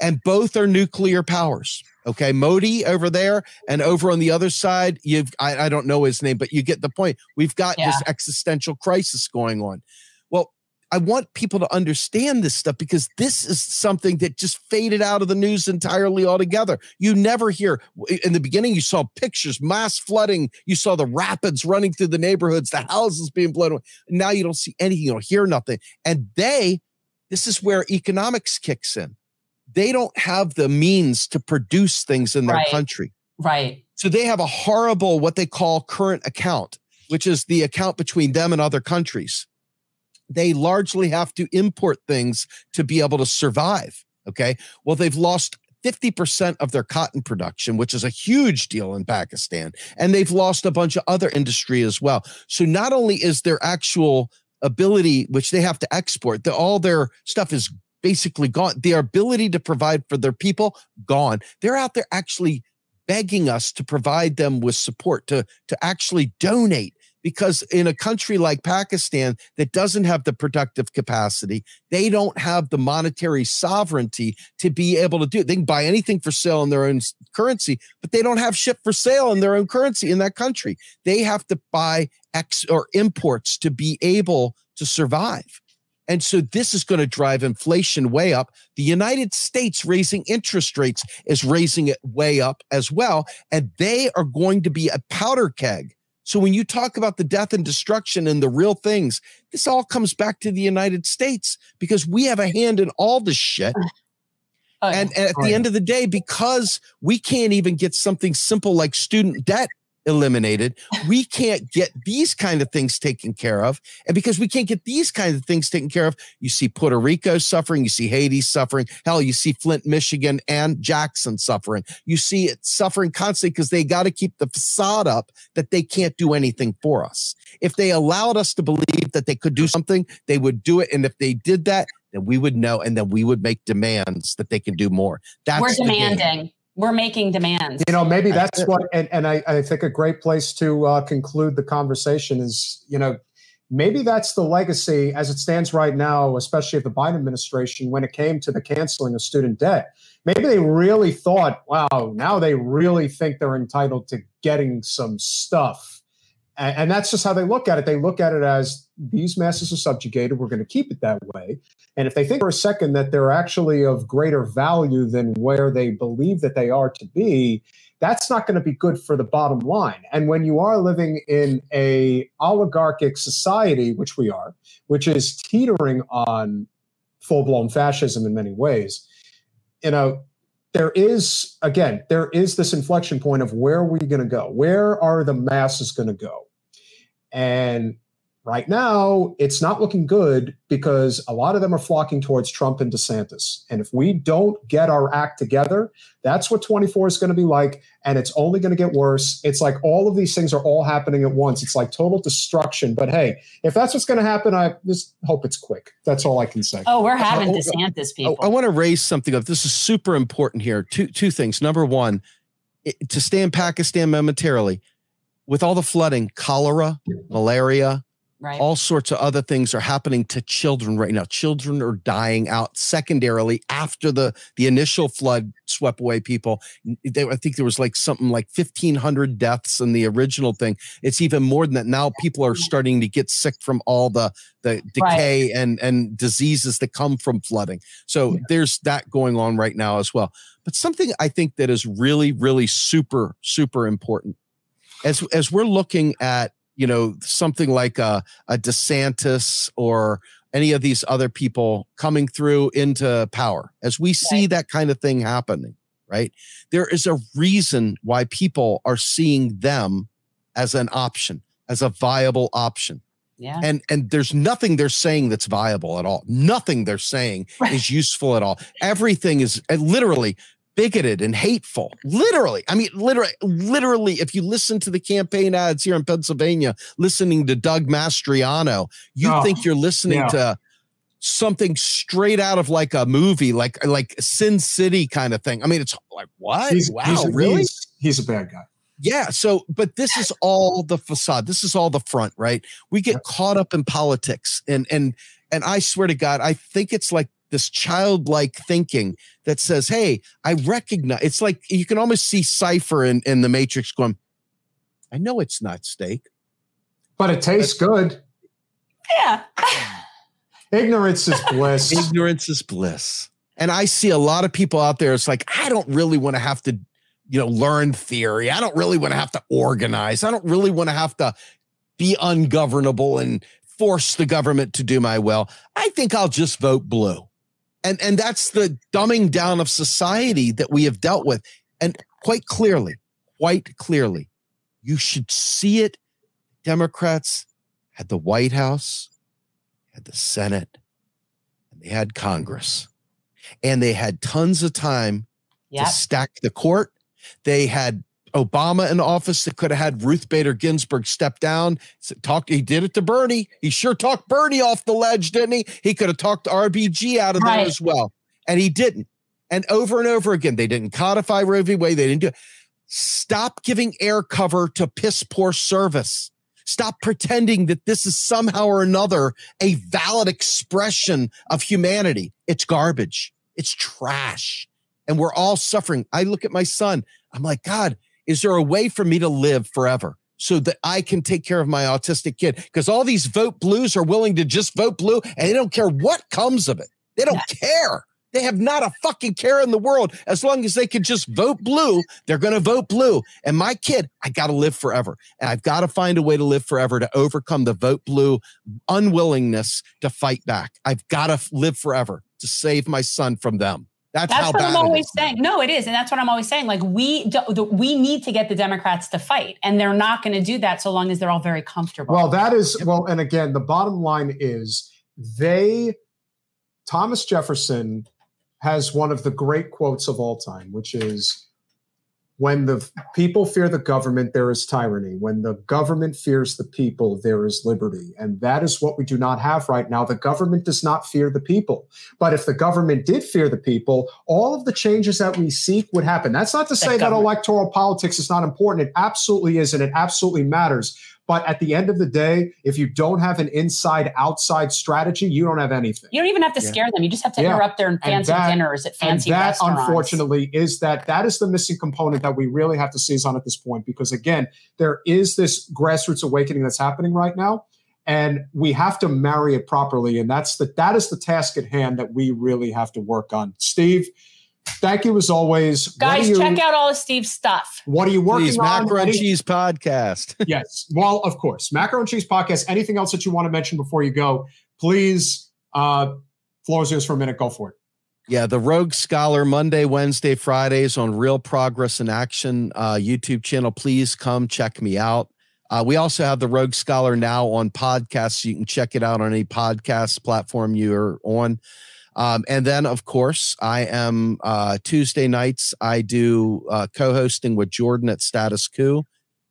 and both are nuclear powers. Okay, Modi over there, and over on the other side, you've I, I don't know his name, but you get the point. We've got yeah. this existential crisis going on. Well, I want people to understand this stuff because this is something that just faded out of the news entirely altogether. You never hear in the beginning, you saw pictures, mass flooding, you saw the rapids running through the neighborhoods, the houses being blown away. Now you don't see anything, you don't hear nothing. And they, this is where economics kicks in they don't have the means to produce things in their right. country. Right. So they have a horrible, what they call current account, which is the account between them and other countries. They largely have to import things to be able to survive. Okay. Well, they've lost 50% of their cotton production, which is a huge deal in Pakistan. And they've lost a bunch of other industry as well. So not only is their actual ability, which they have to export, the, all their stuff is basically gone. Their ability to provide for their people, gone. They're out there actually begging us to provide them with support, to, to actually donate. Because in a country like Pakistan that doesn't have the productive capacity, they don't have the monetary sovereignty to be able to do it. They can buy anything for sale in their own currency, but they don't have shit for sale in their own currency in that country. They have to buy X or imports to be able to survive. And so this is going to drive inflation way up. The United States raising interest rates is raising it way up as well. And they are going to be a powder keg. So when you talk about the death and destruction and the real things, this all comes back to the United States because we have a hand in all this shit. And, and, at the end of the day, because we can't even get something simple like student debt eliminated. We can't get these kind of things taken care of. And because we can't get these kinds of things taken care of, you see Puerto Rico suffering, you see Haiti suffering. Hell, you see Flint, Michigan and Jackson suffering. You see it suffering constantly because they got to keep the facade up that they can't do anything for us. If they allowed us to believe that they could do something, they would do it. And if they did that, then we would know and then we would make demands that they can do more. That's we're demanding we're making demands. You know, maybe that's what, and, and I, I think a great place to uh, conclude the conversation is, you know, maybe that's the legacy as it stands right now, especially of the Biden administration when it came to the canceling of student debt. Maybe they really thought, wow, now they really think they're entitled to getting some stuff and, and that's just how they look at it. They look at it as these masses are subjugated. We're going to keep it that way. And if they think for a second that they're actually of greater value than where they believe that they are to be, that's not going to be good for the bottom line. And when you are living in a oligarchic society, which we are, which is teetering on full-blown fascism in many ways, you know, there is again, there is this inflection point of where are we going to go? Where are the masses going to go? And right now, it's not looking good because a lot of them are flocking towards Trump and DeSantis. And if we don't get our act together, that's what 24 is going to be like. And it's only going to get worse. It's like all of these things are all happening at once. It's like total destruction. But hey, if that's what's going to happen, I just hope it's quick. That's all I can say. Oh, we're having DeSantis oh, people. I, I want to raise something up. This is super important here. Two, two things. Number one, it, to stay in Pakistan momentarily, with all the flooding, cholera, malaria, right. all sorts of other things are happening to children right now. Children are dying out secondarily after the the initial flood swept away people. They, I think there was like something like 1500 deaths in the original thing. It's even more than that. Now people are starting to get sick from all the the decay right. and and diseases that come from flooding. So yeah. there's that going on right now as well. But something I think that is really really super super important as as we're looking at you know something like a, a DeSantis or any of these other people coming through into power, as we see right. that kind of thing happening, right? There is a reason why people are seeing them as an option, as a viable option. Yeah. And and there's nothing they're saying that's viable at all. Nothing they're saying right. is useful at all. Everything is literally bigoted and hateful. Literally. I mean, literally, literally, if you listen to the campaign ads here in Pennsylvania, listening to Doug Mastriano, you oh, think you're listening yeah. to something straight out of like a movie, like like Sin City kind of thing. I mean, it's like what? He's, wow, he's, really? He's, he's a bad guy. Yeah. So, but this is all the facade. This is all the front, right? We get caught up in politics, and and and I swear to God, I think it's like this childlike thinking that says, Hey, I recognize it's like you can almost see Cypher in, in the Matrix going, I know it's not steak. But it tastes but, good. Yeah. (laughs) Ignorance is bliss. Ignorance is bliss. And I see a lot of people out there. It's like, I don't really want to have to, you know, learn theory. I don't really want to have to organize. I don't really want to have to be ungovernable and force the government to do my will. I think I'll just vote blue and and that's the dumbing down of society that we have dealt with. And quite clearly quite clearly you should see it. Democrats had the white house had the senate and they had congress. And they had tons of time yep. to stack the court. They had Obama in office that could have had Ruth Bader Ginsburg step down. Talked, he did it to Bernie. He sure talked Bernie off the ledge, didn't he? He could have talked RBG out of right. there as well, and he didn't. And over and over again, they didn't codify Roe v. Wade. They didn't do it. Stop giving air cover to piss poor service. Stop pretending that this is somehow or another a valid expression of humanity. It's garbage. It's trash. And we're all suffering. I look at my son. I'm like, God, is there a way for me to live forever? so that I can take care of my autistic kid. Because all these vote blues are willing to just vote blue and they don't care what comes of it. They don't care. They have not a fucking care in the world. As long as they can just vote blue, they're going to vote blue. And my kid, I got to live forever. And I've got to find a way to live forever to overcome the vote blue unwillingness to fight back. I've got to live forever to save my son from them. That's, that's how what bad I'm always saying. No, it is, and that's what I'm always saying. Like we do, the, we need to get the Democrats to fight, and they're not going to do that so long as they're all very comfortable. Well, that is well, and again, the bottom line is they Thomas Jefferson has one of the great quotes of all time, which is when the people fear the government, there is tyranny. When the government fears the people, there is liberty. And that is what we do not have right now. The government does not fear the people. But if the government did fear the people, all of the changes that we seek would happen. That's not to say that government. electoral politics is not important. It absolutely is, and it absolutely matters. But at the end of the day, if you don't have an inside outside strategy, you don't have anything. you don't even have to Yeah. scare them. You just have to Yeah. interrupt their fancy that- dinners at and fancy that restaurants. unfortunately is that that is the missing component that we really have to seize on at this point because again there is this grassroots awakening that's happening right now and we have to marry it properly and that's the that is the task at hand that we really have to work on steve thank you as always Guys, you, check out all of Steve's stuff. what are you working Please, on Macro and Cheese podcast. (laughs) yes well of course macro and cheese podcast anything else that you want to mention before you go please uh floor is yours for a minute go for it Yeah, the Rogue Scholar Monday, Wednesday, Fridays on Real Progress in Action uh, YouTube channel. Please come check me out. Uh, we also have the Rogue Scholar now on podcasts. So you can check it out on any podcast platform you're on. Um, and then, of course, I am uh, Tuesday nights. I do uh, co-hosting with Jordan at Status Coup,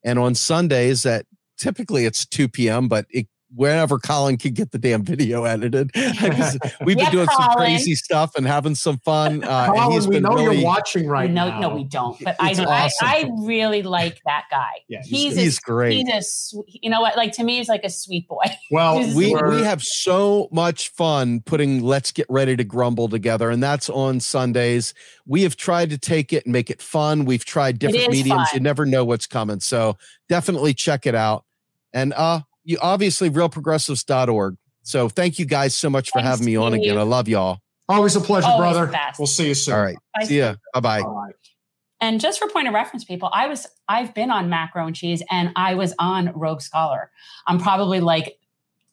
and on Sundays at typically it's 2 p.m. But it, whenever Colin can get the damn video edited. (laughs) (laughs) we've been Yeah, doing some crazy stuff and having some fun. Uh, and Colin, he's we been know really, you're watching right no, now no, we don't. But I, It's I. I really like that guy. Yeah, he's he's a, He's great. He's a, swe- you know what? Like to me, he's like a sweet boy. (laughs) well we we're- have so much fun putting let's get ready to grumble together and that's on sundays we have tried to take it and make it fun we've tried different mediums fun. you never know what's coming so definitely check it out and uh you obviously realprogressives.org so thank you guys so much for Thanks, having me on Steve. again i love y'all Always a pleasure, Always brother. We'll see you soon. all right Bye, see ya bye-bye All right. And just for point of reference, people, I was I've been on Macro and Cheese and I was on Rogue Scholar. I'm probably like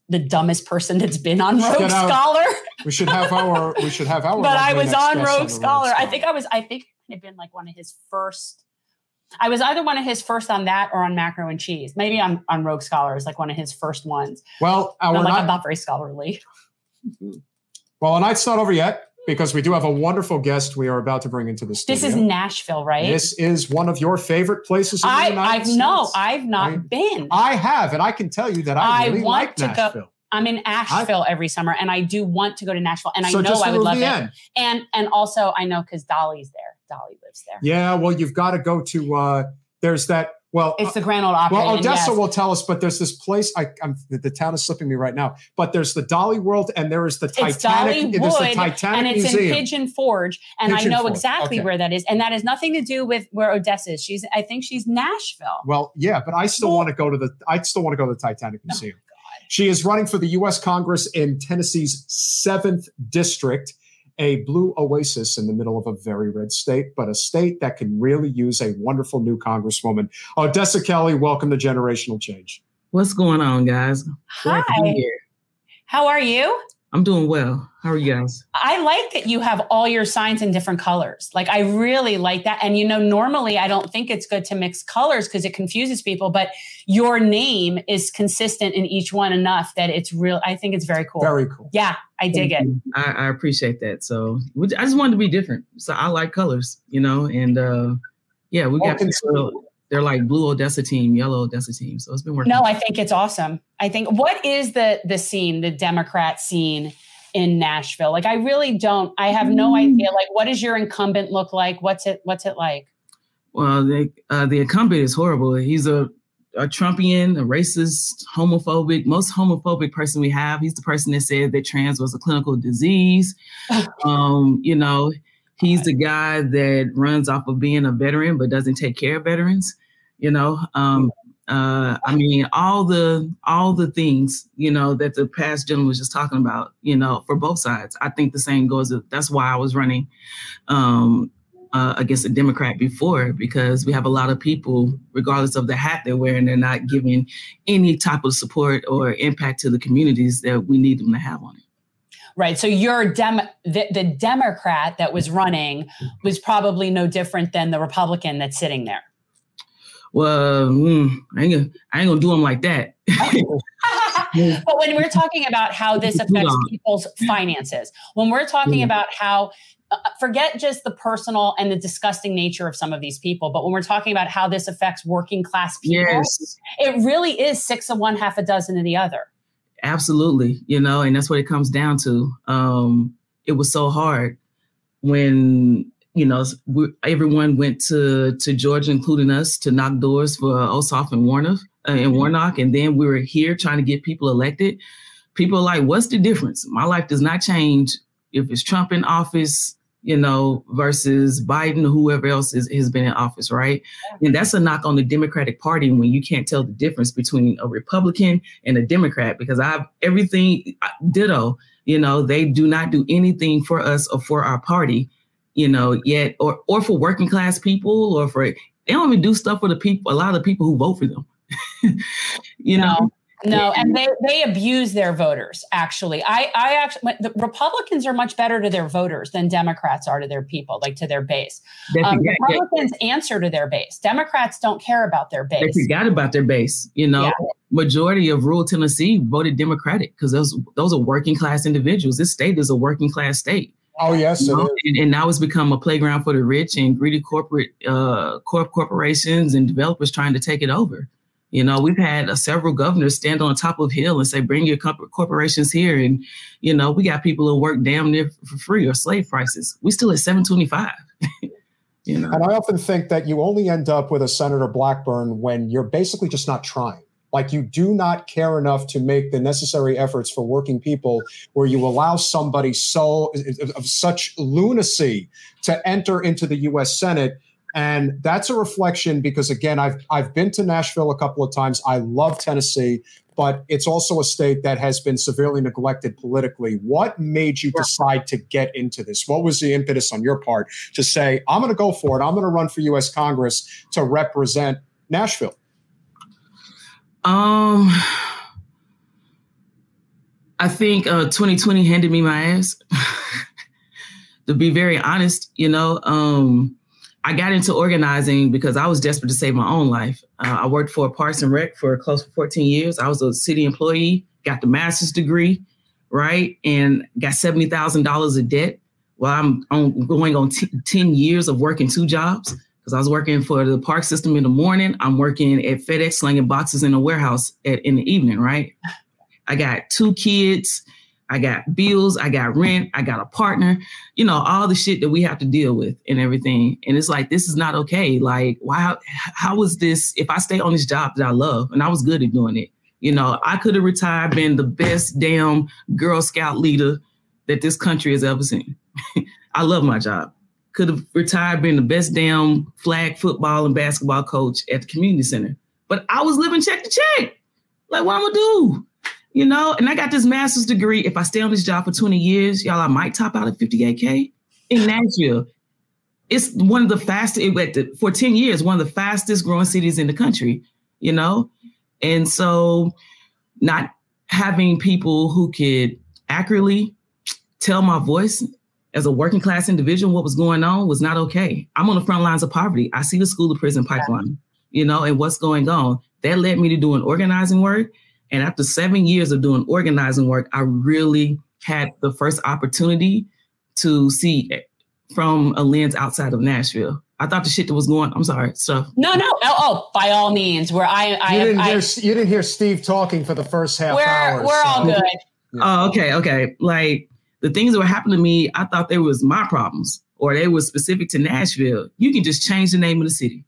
the dumbest person that's been on Rogue get out- Scholar. We should have our. We should have our. (laughs) but I lovely was next on guest Rogue the Scholar. I think I was I think it had been like one of his first I was either one of his first on that or on Macro and Cheese. Maybe on, on Rogue Scholars, like one of his first ones. Well, uh, our I'm like, I'm not very scholarly. (laughs) well, our night's not over yet because we do have a wonderful guest we are about to bring into the studio. This is Nashville, right? This is one of your favorite places in the I I've States. no, I've not I- been. I have, and I can tell you that I, I really want like to go- Nashville. I'm in Asheville every summer, and I do want to go to Nashville, and so I know I would love it. end. And and also I know because Dolly's there. Dolly lives there. Yeah, well, you've got to go to. uh There's that. Well, It's the Grand Ole Opry. Well, Odessa yes, will tell us, but there's this place. I, I'm the, the town is slipping me right now. But there's the Dolly World, and there is the It's Titanic. There's the Dollywood, Titanic and it's Museum. in Pigeon Forge, and Pigeon I know Forge, exactly okay. where that is, and that has nothing to do with where Odessa is. She's, I think she's Nashville. well, yeah, but I still Well- want to go to the. I still want to go to the Titanic Museum. She is running for the U.S. Congress in Tennessee's seventh district, a blue oasis in the middle of a very red state, but a state that can really use a wonderful new congresswoman. Odessa Kelly, welcome to Generational Change. What's going on, guys? Glad to be Hi, how are you? I'm doing well. How are you guys? I like that you have all your signs in different colors. Like I really like that. And you know, normally I don't think it's good to mix colors because it confuses people, but your name is consistent in each one enough that it's real. I think it's very cool. Very cool. yeah, I dig it. I, I appreciate that. So I just wanted to be different. So I like colors, you know, and uh yeah, we Well, got cons- they're like blue Odessa team, yellow Odessa team. So it's been working. No, I think it's awesome. I think what is the the scene, the Democrat scene in Nashville? Like I really don't I have no Mm. idea. Like what does your incumbent look like? What's it what's it like? Well, the uh, the incumbent is horrible. He's a a Trumpian, a racist, homophobic, most homophobic person we have. He's the person that said that trans was a clinical disease. (laughs) um, you know, he's the guy that runs off of being a veteran but doesn't take care of veterans. You know, um, Uh, I mean, all the all the things you know that the past gentleman was just talking about. You know, for both sides, I think the same goes. That's why I was running um, uh, against a Democrat before because we have a lot of people, regardless of the hat they're wearing, they're not giving any type of support or impact to the communities that we need them to have on it. Right. So your dem the, the Democrat that was running was probably no different than the Republican that's sitting there. Well, mm, I, ain't gonna, I ain't gonna do them like that. (laughs) but when we're talking about how this affects people's finances, when we're talking about how uh, forget just the personal and the disgusting nature of some of these people, but when we're talking about how this affects working class people, yes. it really is six of one, half a dozen of the other. Absolutely, you know, and that's what it comes down to. Um, it was so hard when you know we, everyone went to to Georgia, including us, to knock doors for Ossoff and Warnock uh, and mm-hmm. Warnock, and then we were here trying to get people elected. People are like, "What's the difference? My life does not change if it's Trump in office." you know, versus Biden or whoever else is, has been in office, right? And that's a knock on the Democratic Party when you can't tell the difference between a Republican and a Democrat because I've everything ditto, you know, they do not do anything for us or for our party, you know, yet or or for working class people or for they don't even do stuff for the people, a lot of the people who vote for them. (laughs) you know, no, and they they abuse their voters. Actually, I I actually the Republicans are much better to their voters than Democrats are to their people, like to their base. Um, Republicans answer to their base. Democrats don't care about their base. They forgot about their base. You know, yeah. majority of rural Tennessee voted Democratic because those those are working class individuals. This state is a working class state. Oh yes, you know? and, and, now it's become a playground for the rich and greedy corporate uh, corp corporations and developers trying to take it over. You know, we've had uh, several governors stand on top of hill and say, "Bring your corporations here," and you know, we got people who work damn near for free or slave prices. We still at seven twenty five. (laughs) you know, and I often think that you only end up with a Senator Blackburn when you're basically just not trying. Like you do not care enough to make the necessary efforts for working people, where you allow somebody so of such lunacy to enter into the U.S. Senate and that's a reflection because again, I've I've been to Nashville a couple of times. I love Tennessee, but it's also a state that has been severely neglected politically. What made you decide to get into this? What was the impetus on your part to say, I'm going to go for it. I'm going to run for US Congress to represent Nashville? Um I think uh, 2020 handed me my ass. (laughs) to be very honest, you know, um, I got into organizing because I was desperate to save my own life. Uh, I worked for Parks and Rec for close to 14 years. I was a city employee, got the master's degree, right, and got seventy thousand dollars of debt. Well, I'm, I'm going on t- 10 years of working two jobs because I was working for the park system in the morning. I'm working at FedEx slinging boxes in a warehouse at, in the evening, right? I got two kids. I got bills, I got rent, I got a partner, you know, all the shit that we have to deal with and everything. And it's like, this is not okay. Like, why, how was this, if I stay on this job that I love and I was good at doing it, you know, I could have retired, been the best damn Girl Scout leader that this country has ever seen. (laughs) I love my job. Could have retired, being the best damn flag football and basketball coach at the community center. But I was living check to check. Like, what I'm gonna do? you know, and I got this master's degree. If I stay on this job for 20 years, y'all, I might top out at 58K in Nashville. It's one of the fastest, for 10 years, one of the fastest growing cities in the country, you know? And so not having people who could accurately tell my voice as a working class individual what was going on was not okay. I'm on the front lines of poverty. I see the school to prison pipeline, you know, and what's going on. That led me to doing organizing work and after seven years of doing organizing work, I really had the first opportunity to see from a lens outside of Nashville. I thought the shit that was going. I'm sorry, stuff. No, no. Oh, oh by all means. Where I, I, you didn't, I, hear, you didn't hear Steve talking for the first half we're, hour. We're so. all good. Oh, okay, okay. Like the things that were happening to me, I thought they was my problems or they were specific to Nashville. You can just change the name of the city.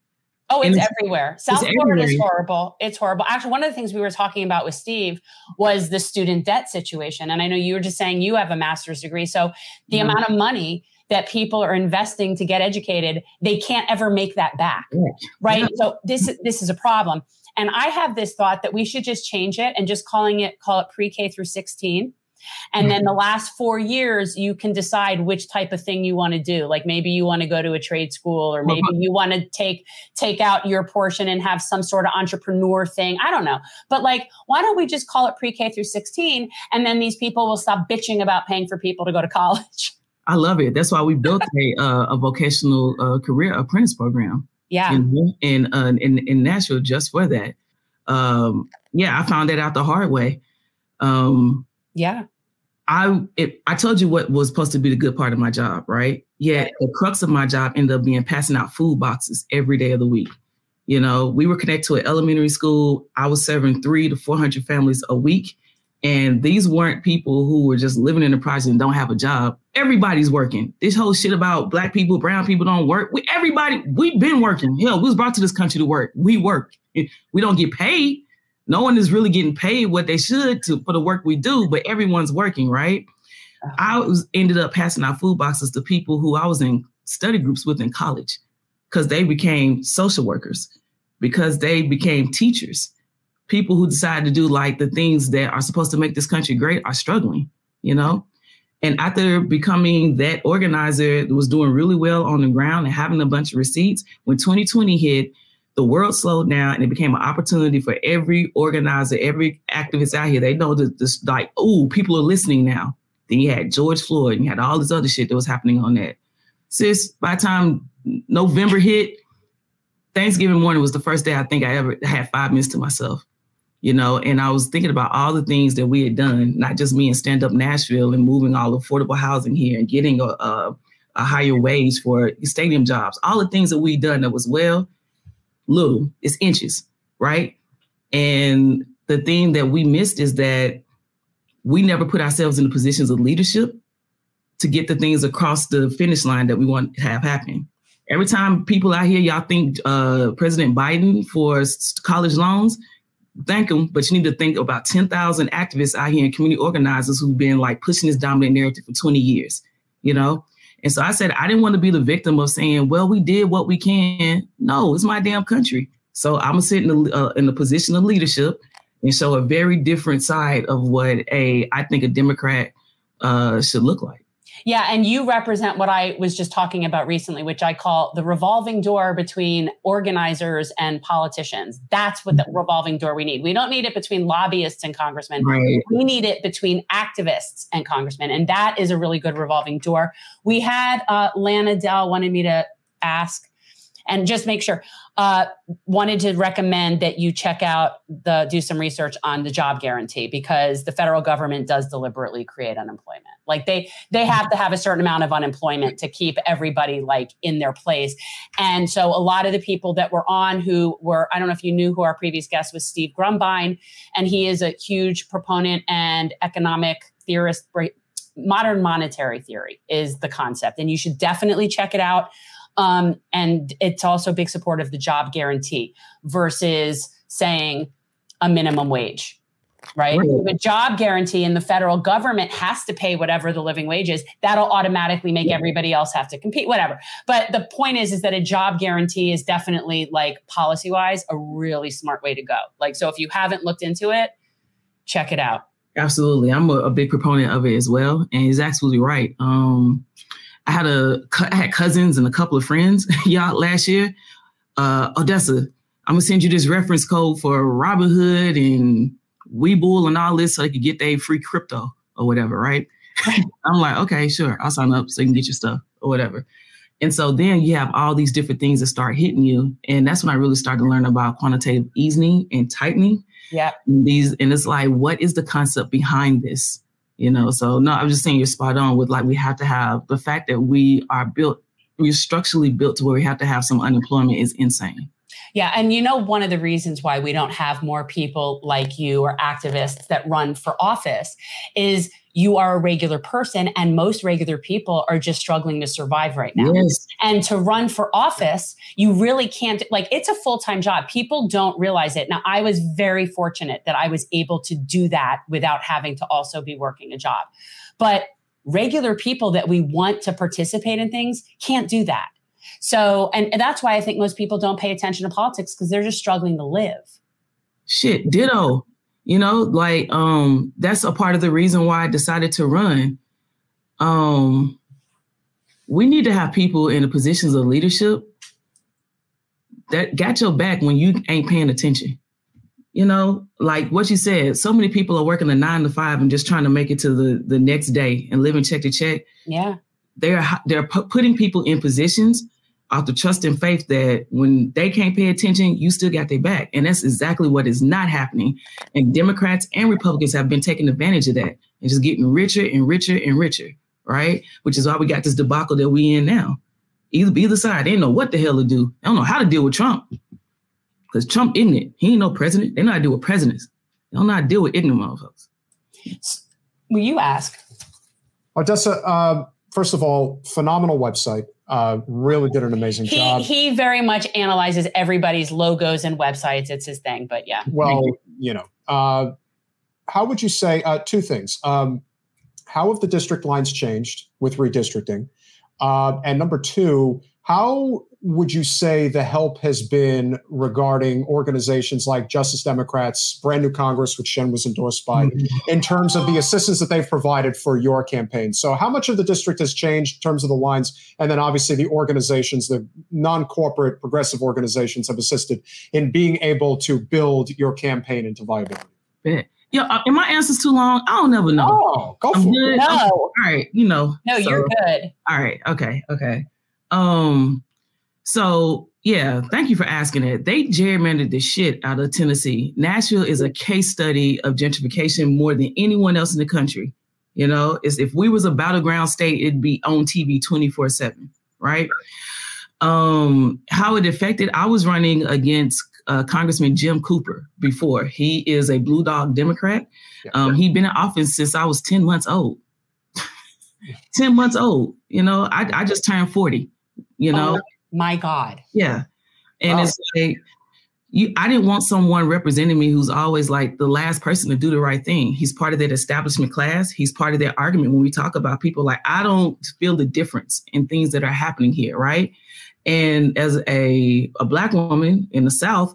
Oh, it's, it's everywhere. South it's Florida everywhere. is horrible. It's horrible. Actually, one of the things we were talking about with Steve was the student debt situation. And I know you were just saying you have a master's degree. So the mm-hmm. amount of money that people are investing to get educated, they can't ever make that back. Right. Yeah. So this is this is a problem. And I have this thought that we should just change it and just calling it call it pre-K through 16 and then the mm-hmm. last four years, you can decide which type of thing you want to do. Like maybe you want to go to a trade school or maybe you want to take, take out your portion and have some sort of entrepreneur thing. I don't know. But like, why don't we just call it pre-K through 16? And then these people will stop bitching about paying for people to go to college. (laughs) I love it. That's why we built a, uh, a vocational uh, career apprentice program. Yeah. In, in, uh, in, in Nashville just for that. Um, yeah, I found that out the hard way. Um, yeah. I it, I told you what was supposed to be the good part of my job, right? Yet the crux of my job ended up being passing out food boxes every day of the week. You know, we were connected to an elementary school. I was serving three to four hundred families a week, and these weren't people who were just living in the project and don't have a job. Everybody's working. This whole shit about black people, brown people don't work. We everybody we've been working. Hell, we was brought to this country to work. We work. We don't get paid no one is really getting paid what they should to for the work we do, but everyone's working, right? Uh-huh. I was ended up passing out food boxes to people who I was in study groups with in college because they became social workers, because they became teachers. People who decide to do like the things that are supposed to make this country great are struggling, you know? And after becoming that organizer that was doing really well on the ground and having a bunch of receipts, when 2020 hit, the world slowed down and it became an opportunity for every organizer, every activist out here. They know that this like, oh, people are listening now. Then you had George Floyd and you had all this other shit that was happening on that. Sis, by the time November hit, Thanksgiving morning was the first day I think I ever had five minutes to myself. You know, and I was thinking about all the things that we had done, not just me and Stand Up Nashville and moving all affordable housing here and getting a, a, a higher wage for stadium jobs, all the things that we done that was well little, it's inches, right? And the thing that we missed is that we never put ourselves in the positions of leadership to get the things across the finish line that we want to have happen. Every time people out here, y'all think uh, President Biden for college loans, thank him, but you need to think about 10,000 activists out here and community organizers who've been like pushing this dominant narrative for 20 years, you know? And so I said, I didn't want to be the victim of saying, well, we did what we can. No, it's my damn country. So I'm gonna sit in the uh, in the position of leadership and show a very different side of what a I think a Democrat uh, should look like. Yeah, and you represent what I was just talking about recently, which I call the revolving door between organizers and politicians. That's what the mm-hmm. revolving door we need. We don't need it between lobbyists and congressmen. Right. We need it between activists and congressmen. And that is a really good revolving door. We had uh, Lana Dell wanted me to ask and just make sure uh, wanted to recommend that you check out the do some research on the job guarantee because the federal government does deliberately create unemployment. Like they they have to have a certain amount of unemployment to keep everybody like in their place. And so a lot of the people that were on who were i don't know if you knew who our previous guest was steve grumbine and he is a huge proponent and economic theorist modern monetary theory is the concept and you should definitely check it out um, and it's also a big support of the job guarantee versus saying a minimum wage right? The job guarantee and the federal government has to pay whatever the living wage is. That'll automatically make yeah. everybody else have to compete, whatever. But the point is, is that a job guarantee is definitely like policy wise a really smart way to go. Like, so if you haven't looked into it, check it out. Absolutely, I'm a, a big proponent of it as well, and he's absolutely right. Um, I had a I had cousins and a couple of friends (laughs) y'all last year. Uh, Odessa, I'm gonna send you this reference code for Robinhood and Webull and all this so they could get their free crypto or whatever, right? (laughs) I'm like, okay, sure, I'll sign up so you can get your stuff or whatever. And so then you have all these different things that start hitting you. And that's when I really started to learn about quantitative easing and tightening. Yeah. These and it's like, what is the concept behind this? You know? So no i'm just saying you're spot on with like we have to have the fact that we are built we're structurally built to where we have to have some unemployment is insane yeah. And you know, one of the reasons why we don't have more people like you or activists that run for office is you are a regular person and most regular people are just struggling to survive right now. Yes. And to run for office, you really can't like it's a full-time job. People don't realize it. Now, I was very fortunate that I was able to do that without having to also be working a job. But regular people that we want to participate in things can't do that. So, and, and that's why I think most people don't pay attention to politics because they're just struggling to live. Shit, ditto. You know, like um, that's a part of the reason why I decided to run. Um, we need to have people in the positions of leadership that got your back when you ain't paying attention. You know, like what you said, so many people are working a nine to five and just trying to make it to the the next day and living check to check. Yeah, they're they're putting people in positions off the trust and faith that when they can't pay attention, you still got their back, and that's exactly what is not happening. And Democrats and Republicans have been taking advantage of that and just getting richer and richer and richer, right? Which is why we got this debacle that we in now. Either either side, they don't know what the hell to do. They don't know how to deal with Trump because Trump isn't it. He ain't no president. They know how to deal with presidents. They don't know how to deal with ignorant motherfuckers. Will you ask? Odessa, uh, first of all, phenomenal website. Uh, really did an amazing he, job. He very much analyzes everybody's logos and websites. It's his thing, but yeah. Well, you know, uh, how would you say uh, two things? Um, how have the district lines changed with redistricting? Uh, and number two, how would you say the help has been regarding organizations like Justice Democrats, brand new Congress, which Jen was endorsed by, mm-hmm. in terms of the assistance that they've provided for your campaign? So, how much of the district has changed in terms of the lines? And then, obviously, the organizations, the non corporate progressive organizations, have assisted in being able to build your campaign into viability. Yeah. Yeah, uh, and my answer's too long. I don't never know. Oh, go I'm for good. it. No. all right, you know. No, so, you're good. All right, okay, okay. Um, so yeah, thank you for asking it. They gerrymandered the shit out of Tennessee. Nashville is a case study of gentrification more than anyone else in the country. You know, is if we was a battleground state, it'd be on TV 24-7, right? Um, how it affected, I was running against uh, Congressman Jim Cooper before. He is a blue dog Democrat. Um, he'd been in office since I was 10 months old. (laughs) 10 months old. You know, I, I just turned 40, you know. Oh my God. Yeah. And oh. it's like you I didn't want someone representing me who's always like the last person to do the right thing. He's part of that establishment class. He's part of that argument when we talk about people like I don't feel the difference in things that are happening here, right? And as a, a black woman in the South,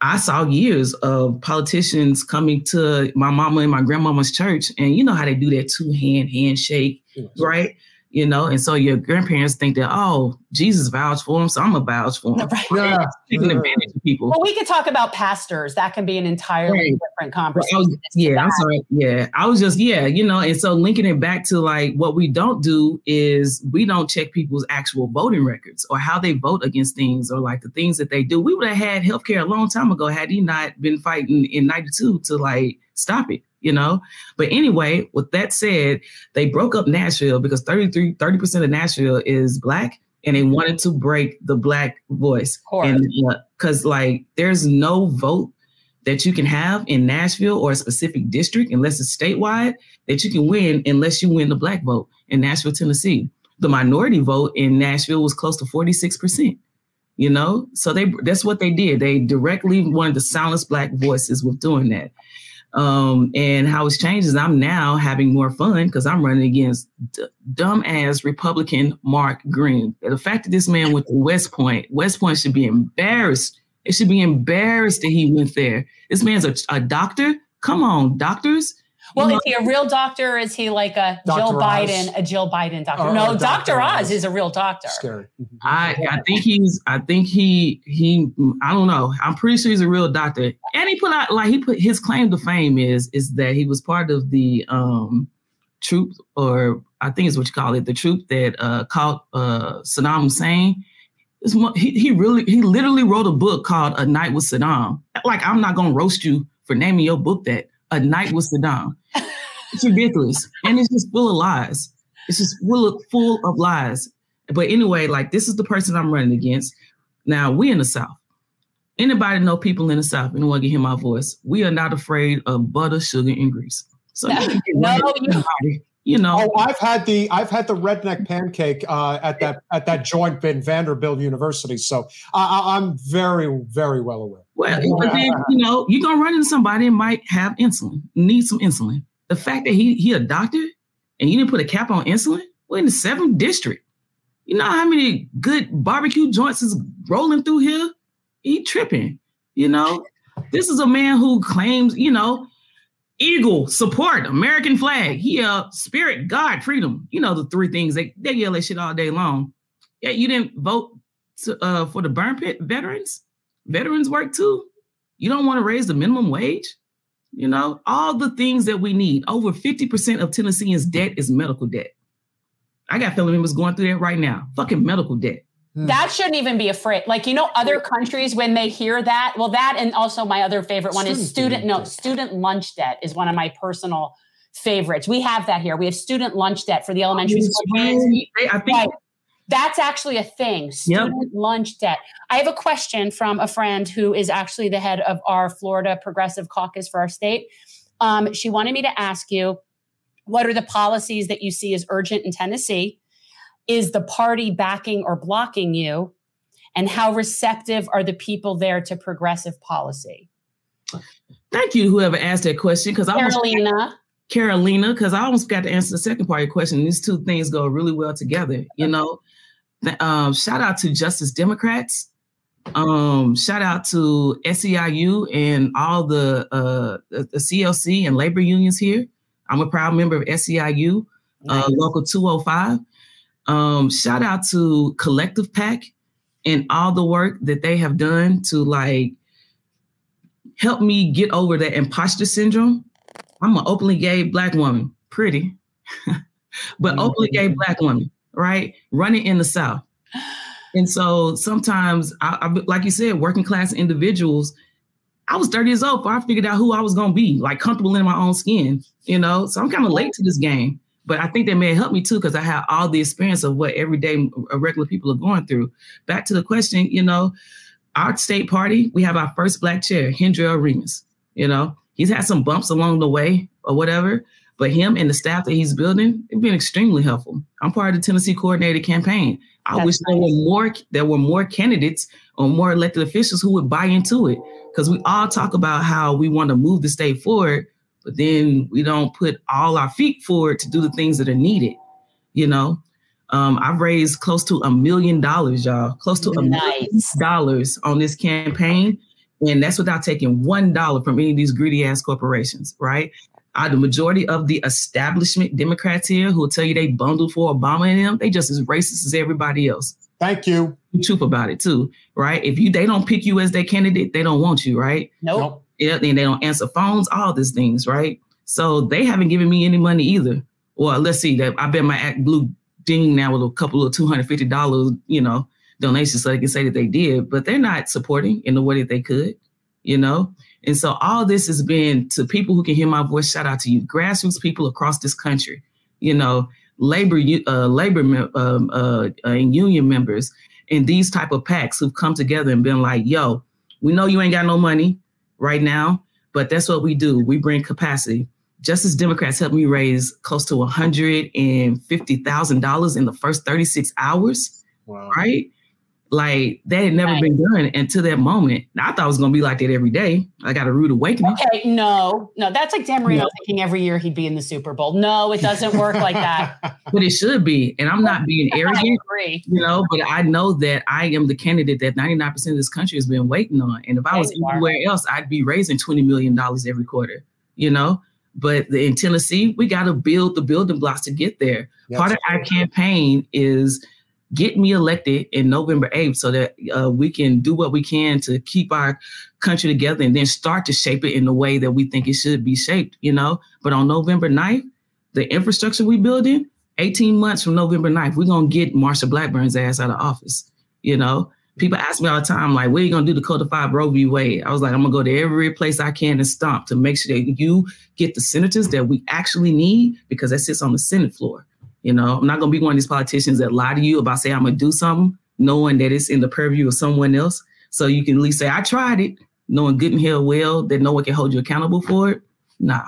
I saw years of politicians coming to my mama and my grandmama's church, and you know how they do that two hand handshake, right? You know, and so your grandparents think that, oh, Jesus vouched for him, so I'm a vouch for him. (laughs) Right. Yeah. Taking advantage of people. Well, we could talk about pastors. That can be an entirely right. different conversation. Was, yeah, I'm sorry. Yeah. I was just, yeah, you know, and so linking it back to like what we don't do is we don't check people's actual voting records or how they vote against things or like the things that they do. We would have had healthcare a long time ago had he not been fighting in 92 to like stop it you know? But anyway, with that said, they broke up Nashville because 33, 30% of Nashville is black and they wanted to break the black voice. Because uh, like there's no vote that you can have in Nashville or a specific district unless it's statewide that you can win unless you win the black vote in Nashville, Tennessee. The minority vote in Nashville was close to 46%. You know, so they that's what they did. They directly wanted to silence black voices with doing that. Um, and how it's changed is I'm now having more fun because I'm running against d- dumbass Republican Mark Green. The fact that this man went to West Point, West Point should be embarrassed. It should be embarrassed that he went there. This man's a, a doctor. Come on, doctors. Well, is he a real doctor? Or is he like a Dr. Jill Oz. Biden, a Jill Biden doctor? No, Dr. Oz. Oz is a real doctor. Scary. I, I think he's, I think he, he, I don't know. I'm pretty sure he's a real doctor. And he put out, like, he put his claim to fame is, is that he was part of the um troop, or I think is what you call it, the troop that uh caught uh Saddam Hussein. He, he really, he literally wrote a book called A Night with Saddam. Like, I'm not going to roast you for naming your book that a night with Saddam. It's ridiculous. And it's just full of lies. It's just full of, full of lies. But anyway, like this is the person I'm running against. Now we in the South. Anybody know people in the South? Anyone can hear my voice? We are not afraid of butter, sugar, and grease. So (laughs) no, no you, you know. Oh, I've had the I've had the redneck pancake uh, at that at that joint in Vanderbilt University. So I, I'm very very well aware. Well, but then you know you're gonna run into somebody and might have insulin, need some insulin. The fact that he he a doctor and you didn't put a cap on insulin? We're in the seventh district. You know how many good barbecue joints is rolling through here? He tripping. You know, this is a man who claims, you know, eagle support American flag. He uh spirit, God, freedom. You know the three things they they yell that shit all day long. Yeah, you didn't vote to, uh, for the burn pit veterans. Veterans work too. You don't want to raise the minimum wage. You know all the things that we need. Over fifty percent of Tennesseans' debt is medical debt. I got family members going through that right now. Fucking medical debt. Hmm. That shouldn't even be a phrase. Like, you know, other countries, when they hear that, well, that and also my other favorite one is student, no, student lunch debt is one of my personal favorites. We have that here. We have student lunch debt for the elementary school kids. I think right. that's actually a thing. Student yep. lunch debt. I have a question from a friend who is actually the head of our Florida Progressive Caucus for our state. Um, she wanted me to ask you what are the policies that you see as urgent in Tennessee? Is the party backing or blocking you? And how receptive are the people there to progressive policy? Thank you, whoever asked that question, because I Carolina. Carolina, because I almost got to answer the second part of your question. These two things go really well together. You know, um, shout out to Justice Democrats. Um, shout out to SEIU and all the uh, the CLC and labor unions here. I'm a proud member of SEIU, uh, nice. uh, Local 205. Um, shout out to Collective PAC and all the work that they have done to like help me get over that imposter syndrome. I'm an openly gay black woman, pretty, (laughs) but mm-hmm. openly gay black woman, right? Running in the South. And so sometimes, I, I, like you said, working class individuals I was 30 years old before I figured out who I was going to be, like comfortable in my own skin, you know? So I'm kind of late to this game. But I think that may help me too, because I have all the experience of what everyday uh, regular people are going through. Back to the question, you know, our state party, we have our first black chair, Hendrell Remus. You know, he's had some bumps along the way or whatever, but him and the staff that he's building, it's been extremely helpful. I'm part of the Tennessee coordinated campaign. I That's wish nice. there were more there were more candidates or more elected officials who would buy into it because we all talk about how we want to move the state forward, but then we don't put all our feet forward to do the things that are needed. You know, um, I've raised close to a million dollars, y'all, close to a nice. million dollars on this campaign. And that's without taking one dollar from any of these greedy ass corporations, right? Uh, the majority of the establishment Democrats here who will tell you they bundled for Obama and them, they just as racist as everybody else. Thank you. Be truth about it too, right? If you they don't pick you as their candidate, they don't want you, right? Nope. Yeah, and they don't answer phones, all these things, right? So they haven't given me any money either. Well, let's see that I bet my ActBlue ding now with a couple of two hundred fifty dollars, you know, donations, so they can say that they did, but they're not supporting in the way that they could, you know. And so all this has been to people who can hear my voice. Shout out to you, grassroots people across this country. You know, labor uh, labor um, uh, uh, and union members and these type of PACs who've come together and been like, "Yo, we know you ain't got no money right now, but that's what we do. We bring capacity." Justice Democrats helped me raise close to one hundred and fifty thousand dollars in the first thirty six hours. Wow. Right like that had never right. been done until that moment. I thought it was gonna be like that every day. I got a rude awakening. Okay, no, no, that's like Dan Marino no. thinking every year he'd be in the Super Bowl. No, it doesn't work like that. (laughs) But it should be. And I'm not being (laughs) arrogant, you know, but I know that I am the candidate that 99% of this country has been waiting on. And if I was anywhere else, I'd be raising $20 million every quarter, you know. But in Tennessee, we got to build the building blocks to get there. Yep. Part of our campaign is get me elected in November 8th so that uh, we can do what we can to keep our country together and then start to shape it in the way that we think it should be shaped, you know? But on November 9th, the infrastructure we building, 18 months from November 9th, we're going to get Marsha Blackburn's ass out of office, you know? People ask me all the time, like, where you going to do to codify Roe v. Wade? I was like, I'm going to go to every place I can and stomp to make sure that you get the senators that we actually need because that sits on the Senate floor. You know, I'm not gonna be one of these politicians that lie to you about say I'm gonna do something, knowing that it's in the purview of someone else. So you can at least say I tried it, knowing good and hell well that no one can hold you accountable for it. Nah,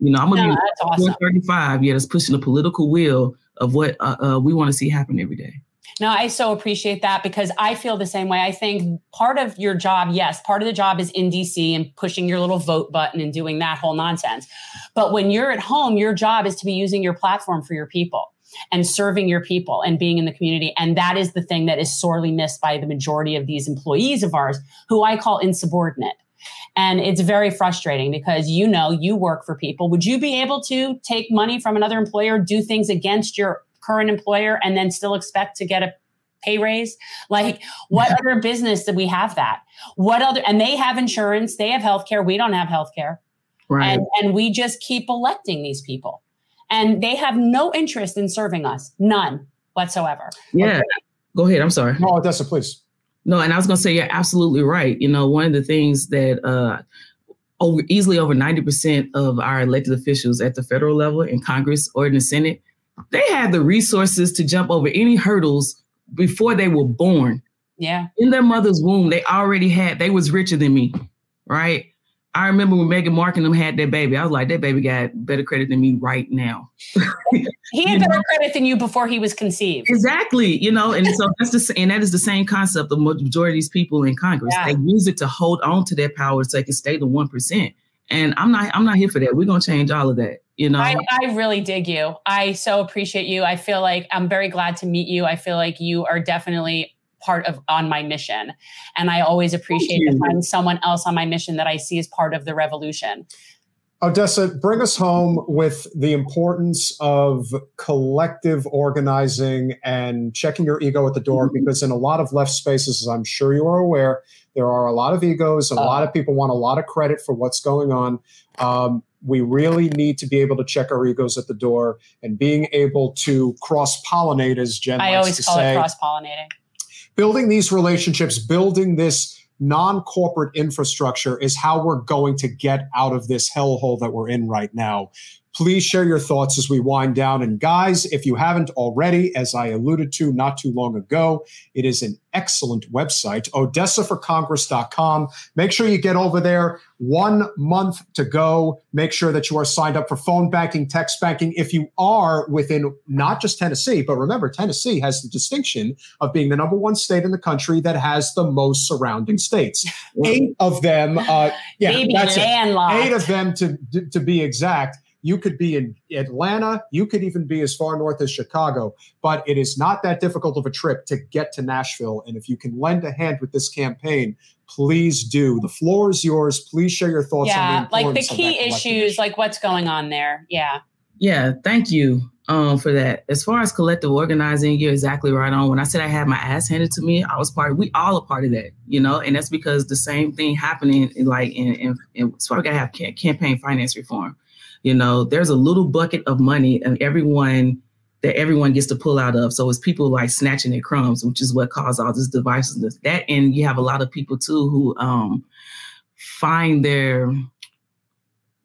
you know I'm gonna no, be awesome. 135. Yeah, that's pushing the political will of what uh, uh, we want to see happen every day. No, I so appreciate that because I feel the same way. I think part of your job, yes, part of the job is in DC and pushing your little vote button and doing that whole nonsense. But when you're at home, your job is to be using your platform for your people and serving your people and being in the community. And that is the thing that is sorely missed by the majority of these employees of ours who I call insubordinate. And it's very frustrating because you know you work for people. Would you be able to take money from another employer, do things against your current employer, and then still expect to get a pay raise? Like, what yeah. other business did we have that? What other, and they have insurance, they have healthcare. We don't have healthcare. Right. And, and we just keep electing these people. And they have no interest in serving us, none whatsoever. Yeah. Okay. Go ahead. I'm sorry. No, Odessa, please. No, and I was going to say you're absolutely right. You know, one of the things that uh, over easily over 90% of our elected officials at the federal level in Congress or in the Senate, they had the resources to jump over any hurdles before they were born. Yeah. In their mother's womb, they already had, they was richer than me, right? I remember when Meghan Markle them had that baby. I was like, that baby got better credit than me right now. he had better know? credit than you before he was conceived. Exactly. You know, and so that's the and that is the same concept of majority of these people in Congress. Yeah. They use it to hold on to their power so they can stay the one percent. And I'm not I'm not here for that. We're gonna change all of that. You know, I, I really dig you. I so appreciate you. I feel like I'm very glad to meet you. I feel like you are definitely part of on my mission. And I always appreciate to find someone else on my mission that I see as part of the revolution. Odessa, bring us home with the importance of collective organizing and checking your ego at the door mm-hmm. because in a lot of left spaces, as I'm sure you are aware, there are a lot of egos and a uh, lot of people want a lot of credit for what's going on. Um, we really need to be able to check our egos at the door and being able to cross pollinate, as Jen I always call say. it cross pollinating building these relationships, building this non corporate infrastructure is how we're going to get out of this hellhole that we're in right now. Please share your thoughts as we wind down. And guys, if you haven't already, as I alluded to not too long ago, it is an excellent website, odessaforcongress.com. Make sure you get over there. One month to go. Make sure that you are signed up for phone banking, text banking. If you are within not just Tennessee, but remember, Tennessee has the distinction of being the number one state in the country that has the most surrounding states. Eight of them, uh, yeah, Baby that's it. Eight of them to, to be exact you could be in Atlanta. You could even be as far north as Chicago. But it is not that difficult of a trip to get to Nashville. And if you can lend a hand with this campaign, please do. The floor is yours. Please share your thoughts. Yeah, the like the key issues, like what's going on there. Yeah. Yeah. Thank you um, for that. As far as collective organizing, you're exactly right on. When I said I had my ass handed to me, I was part. Of, we all a part of that, you know, and that's because the same thing happening, like in, in, in so we gotta have campaign finance reform. You know, there's a little bucket of money and everyone that everyone gets to pull out of. So it's people like snatching their crumbs, which is what caused all this divisiveness. That and you have a lot of people too who um, find their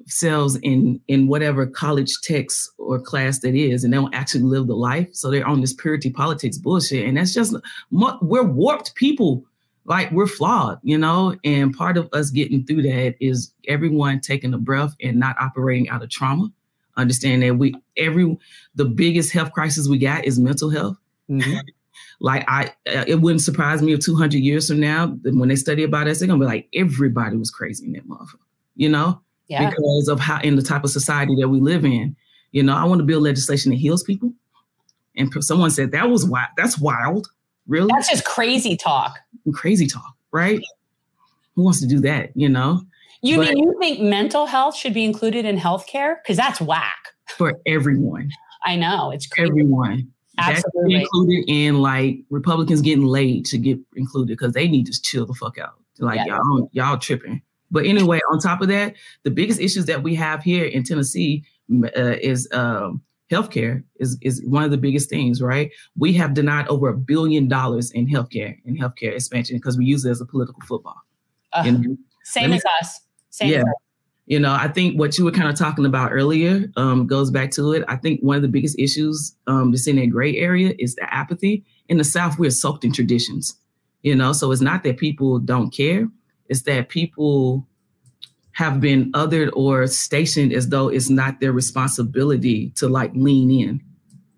selves in in whatever college text or class that is and they don't actually live the life so they're on this purity politics bullshit and that's just we're warped people like we're flawed, you know, and part of us getting through that is everyone taking a breath and not operating out of trauma. Understand that we every the biggest health crisis we got is mental health. Mm-hmm. (laughs) like I, uh, it wouldn't surprise me if 200 years from now, when they study about us, they're gonna be like everybody was crazy in that motherfucker, you know, yeah. because of how in the type of society that we live in. You know, I want to build legislation that heals people. And someone said that was wild. That's wild. Really? That's just crazy talk. Crazy talk, right? Who wants to do that, you know? You but mean you think mental health should be included in healthcare? Because that's whack. For everyone. I know. It's crazy. Everyone. Absolutely. That's included in like Republicans getting laid to get included because they need to chill the fuck out. Like yeah. y'all, y'all tripping. But anyway, on top of that, the biggest issues that we have here in Tennessee uh, is um, healthcare is, is one of the biggest things, right? We have denied over a billion dollars in healthcare and healthcare expansion because we use it as a political football. Uh, you know? Same as us. Same yeah. As us. You know, I think what you were kind of talking about earlier um, goes back to it. I think one of the biggest issues um, that's in that gray area is the apathy. In the South, we're soaked in traditions, you know, so it's not that people don't care, it's that people have been othered or stationed as though it's not their responsibility to like lean in.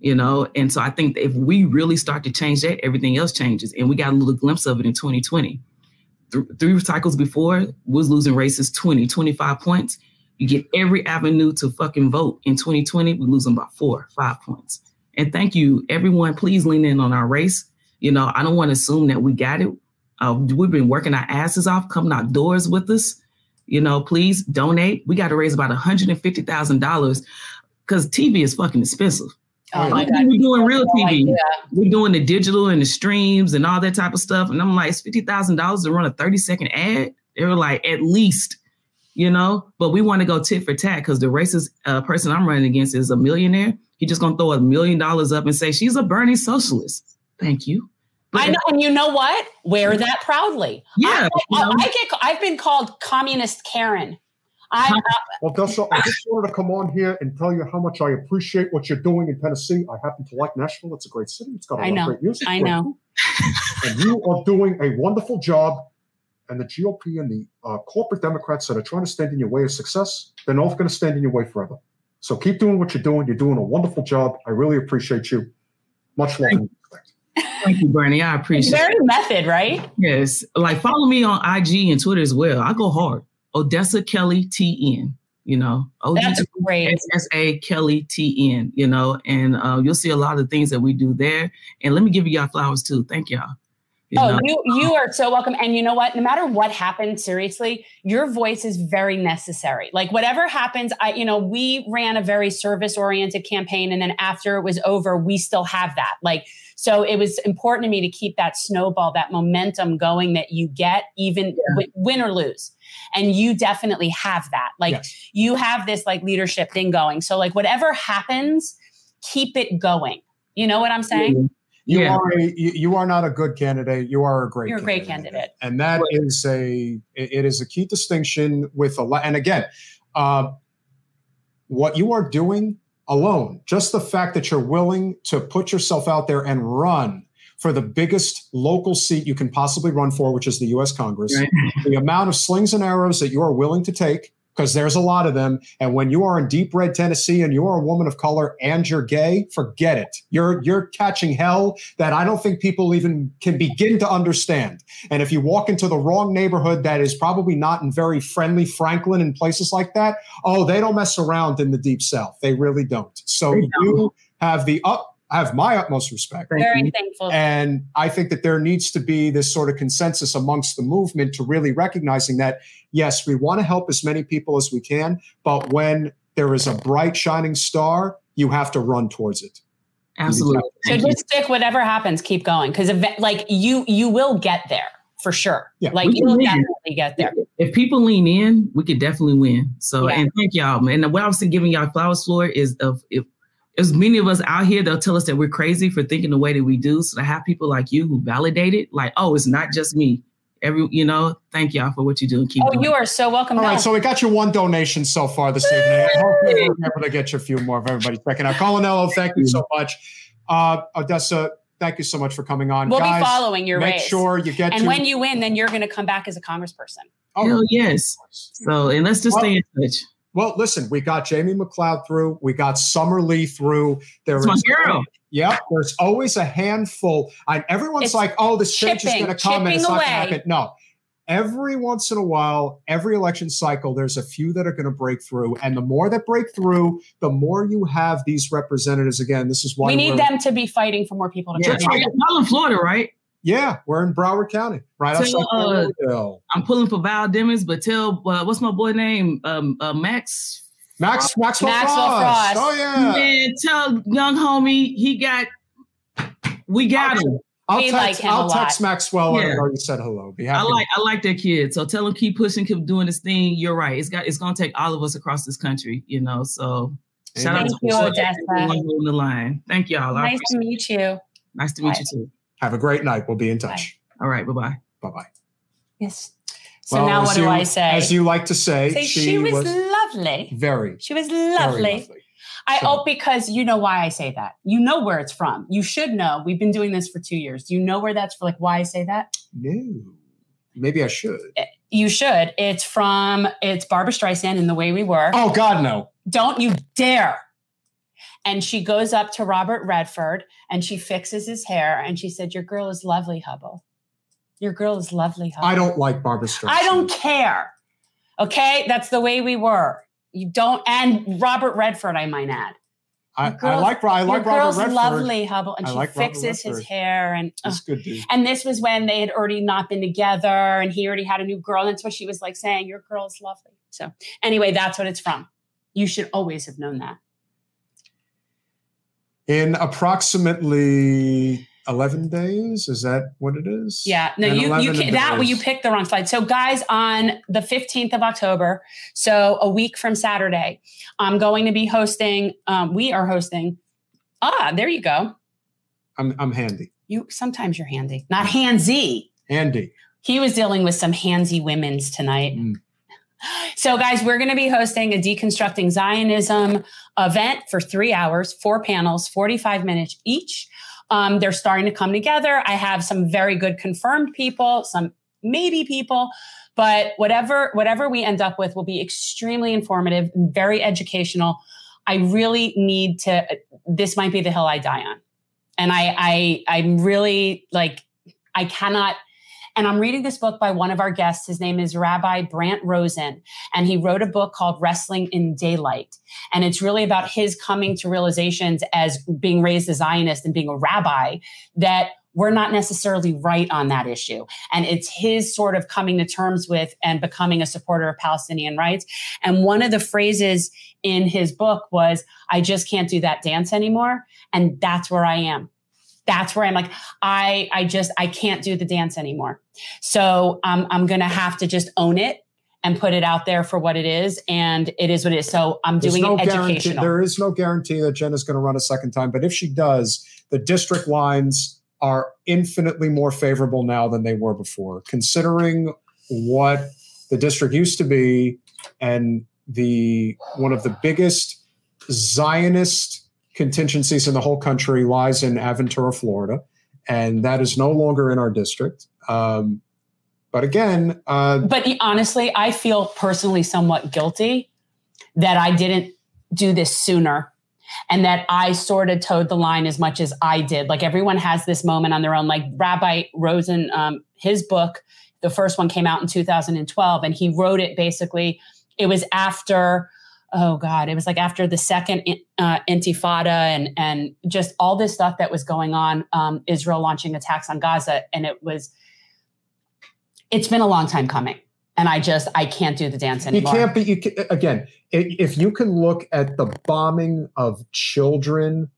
you know. And so I think if we really start to change that, everything else changes. And we got a little glimpse of it in 2020. Th- three cycles before was losing races 20, 25 points. You get every avenue to fucking vote. In 2020, we lose them by four, five points. And thank you, everyone. Please lean in on our race. You know, I don't want to assume that we got it. Uh, we've been working our asses off, coming outdoors with us. You know, please donate. We got to raise about $150,000 because TV is fucking expensive. Oh God. We're doing real TV. idea. We're doing the digital and the streams and all that type of stuff. And I'm like, it's fifty thousand dollars to run a 30 second ad. They were like, at least, you know. But we want to go tit for tat because the racist uh, person I'm running against is a millionaire. He just gonna throw a million dollars up and say she's a Bernie socialist. Thank you. But I know, and you know what? Wear that proudly. Yeah, I, you know. I get. I've been called communist Karen. I, Well, Dessa, I just wanted to come on here and tell you how much I appreciate what you're doing in Tennessee. I happen to like Nashville. It's a great city. It's got a I lot know. of great music. I great know. food. And you are doing a wonderful job. And the GOP and the uh, corporate Democrats that are trying to stand in your way of success, they're not going to stand in your way forever. So keep doing what you're doing. You're doing a wonderful job. I really appreciate you. Much love and respect. Thank you, Bernie. I it's appreciate it. very method, right? Yes. Like follow me on IG and Twitter as well. I go hard. Odessa Kelly TN. You know, That's great. SSA Kelly TN, you know, and uh, you'll see a lot of things that we do there. And let me give you y'all flowers too. Thank y'all. You Oh, know? you you are so welcome. And you know what? No matter what happens, seriously, your voice is very necessary. Like whatever happens, I you know, we ran a very service oriented campaign and then after it was over, we still have that. Like so it was important to me to keep that snowball, that momentum going that you get even wi- win or lose. And you definitely have that. Like Yes. you have this like leadership thing going. So like whatever happens, keep it going. You know what I'm saying? You Yeah. are a, you, you are not a good candidate. You are a great. You're a great candidate. and that is a it it is a key distinction with a lot. And again, uh, what you are doing alone, just the fact that you're willing to put yourself out there and run for the biggest local seat you can possibly run for, which is the U.S. Congress, Right. the amount of slings and arrows that you are willing to take. Because there's a lot of them. And when you are in deep red Tennessee and you are a woman of color and you're gay, forget it. You're you're catching hell that I don't think people even can begin to understand. And if you walk into the wrong neighborhood that is probably not in very friendly Franklin and places like that, oh, they don't mess around in the deep south. They really don't. So you have the up have my utmost respect. Very you. thankful. And I think that there needs to be this sort of consensus amongst the movement to really recognizing that, yes, we want to help as many people as we can, but when there is a bright, shining star, you have to run towards it. Absolutely. So Thank you. just stick whatever happens, keep going because like you you will get there for sure. Yeah, like you'll definitely get there. If people lean in, we could definitely win. So, Yeah. and thank y'all. And what I was giving y'all flowers for is of if as many of us out here, they'll tell us that we're crazy for thinking the way that we do. So to have people like you who validate it, like, oh, it's not just me. Every, you know, thank y'all for what you do and keep Oh, doing. you are so welcome. All No, right, so we got your one donation so far this evening. I hope we're able to get you a few more of everybody checking out. Colonello, thank you so much. Uh, Odessa, thank you so much for coming on. we'll Guys, be following your make race. sure you get and to when you win, then you're going to come back as a congressperson. Oh, Hell yes. So, and let's just Well, stay in touch. Well, listen, we got Jamie McLeod through. We got Summer Lee through. There That's my is- girl. Yep. There's always a handful. And everyone's It's like, oh, this change is going to come and chipping it's not going to happen. No. Every once in a while, every election cycle, there's a few that are going to break through. And the more that break through, the more you have these representatives. Again, this is why we need them to be fighting for more people to Yeah, come. y'all in Florida, right? Yeah, we're in Broward County, right So, outside uh, I'm pulling for Val Demings, but tell uh, what's my boy name? Um, uh, Max. Max Maxwell, Maxwell Frost. Frost. Oh yeah. Man, tell young homie he got. We got Okay. him. I'll We text, like him a I'll lot. text Maxwell Yeah. and already said hello. Be I happy. like I like that kid. So tell him keep pushing, keep doing this thing. You're right. It's got it's gonna take all of us across this country, you know. So shout out to you, all Odessa. everyone holding the line. Thank y'all. Nice to meet you. Nice to meet you too. Have a great night. We'll be in touch. All right, bye bye. Bye bye. Yes. So now what do I say? As you like to say, say she, was, lovely. very, She was very lovely. lovely. I So- oh because you know why I say that. You know where it's from. You should know. We've been doing this for two years. Do you know where that's for? Like why I say that? No, maybe I should. Eh, you should. It's from it's Barbra Streisand in The Way We Were. Oh God, no. Don't you dare. And she goes up to Robert Redford and she fixes his hair and she said, Your girl is lovely, Hubbell. Your girl is lovely, Hubbell. I don't like Barbra Streisand. I don't care. Okay. That's the way we were. You don't, and Robert Redford, I might add. I, I like I like Your Robert girl's Redford. lovely, Hubbell. And I she like fixes his hair and ugh. Good dude. and this was when they had already not been together and he already had a new girl. And that's what she was like saying, Your girl is lovely. So anyway, that's what it's from. You should always have known that. In approximately eleven days, is that what it is? Yeah, no, And you you 11 can, that days. you picked the wrong slide. So, guys, on the fifteenth of October, so a week from Saturday, I'm going to be hosting. Um, we are hosting. Ah, there you go. I'm I'm handy. You sometimes you're handy, not handsy. Handy. He was dealing with some handsy women's tonight. Mm. So, guys, we're going to be hosting a deconstructing Zionism event for three hours, four panels, 45 minutes each. Um, they're starting to come together. I have some very good confirmed people, some maybe people, but whatever whatever we end up with will be extremely informative and very educational. I really need to. This might be the hill I die on, and I I I'm really like I cannot. And I'm reading this book by one of our guests. His name is Rabbi Brant Rosen, and he wrote a book called Wrestling in Daylight. And it's really about his coming to realizations as being raised a Zionist and being a rabbi that we're not necessarily right on that issue. And it's his sort of coming to terms with and becoming a supporter of Palestinian rights. And one of the phrases in his book was, I just can't do that dance anymore. And that's where I am. That's where I'm like, I, I just, I can't do the dance anymore. So um, I'm going to have to just own it and put it out there for what it is. And it is what it is. So I'm There's doing no it educational. There is no guarantee that Jen is going to run a second time, but if she does, the district lines are infinitely more favorable now than they were before, considering what the district used to be and the one of the biggest Zionist contingencies in the whole country lies in Aventura, Florida, and that is no longer in our district. Um, but again, uh, but honestly, I feel personally somewhat guilty that I didn't do this sooner and that I sort of towed the line as much as I did. Like everyone has this moment on their own. Like Rabbi Rosen, um, his book, the first one came out in 2012, and he wrote it basically. It was after, oh God, it was like after the second uh, Intifada and and just all this stuff that was going on. Um, Israel launching attacks on Gaza, and it was. It's been a long time coming, and I just I can't do the dance anymore you can't be you can, again if you can look at the bombing of children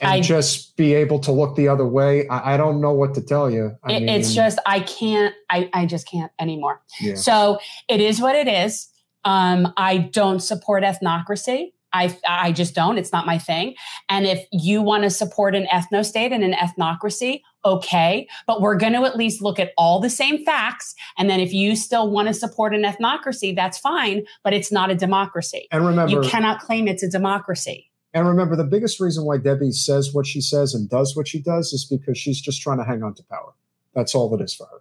and I- just be able to look the other way I, I don't know what to tell you I It- it's just I can't. I I just can't anymore. yeah. So it is what it is. Um, I don't support ethnocracy. I I just don't. It's not my thing. And if you want to support an ethno state and an ethnocracy, okay. But we're going to at least look at all the same facts. And then if you still want to support an ethnocracy, that's fine. But it's not a democracy. and remember You cannot claim it's a democracy. and remember the biggest reason why debbie says what she says and does what she does is because she's just trying to hang on to power that's all it is for her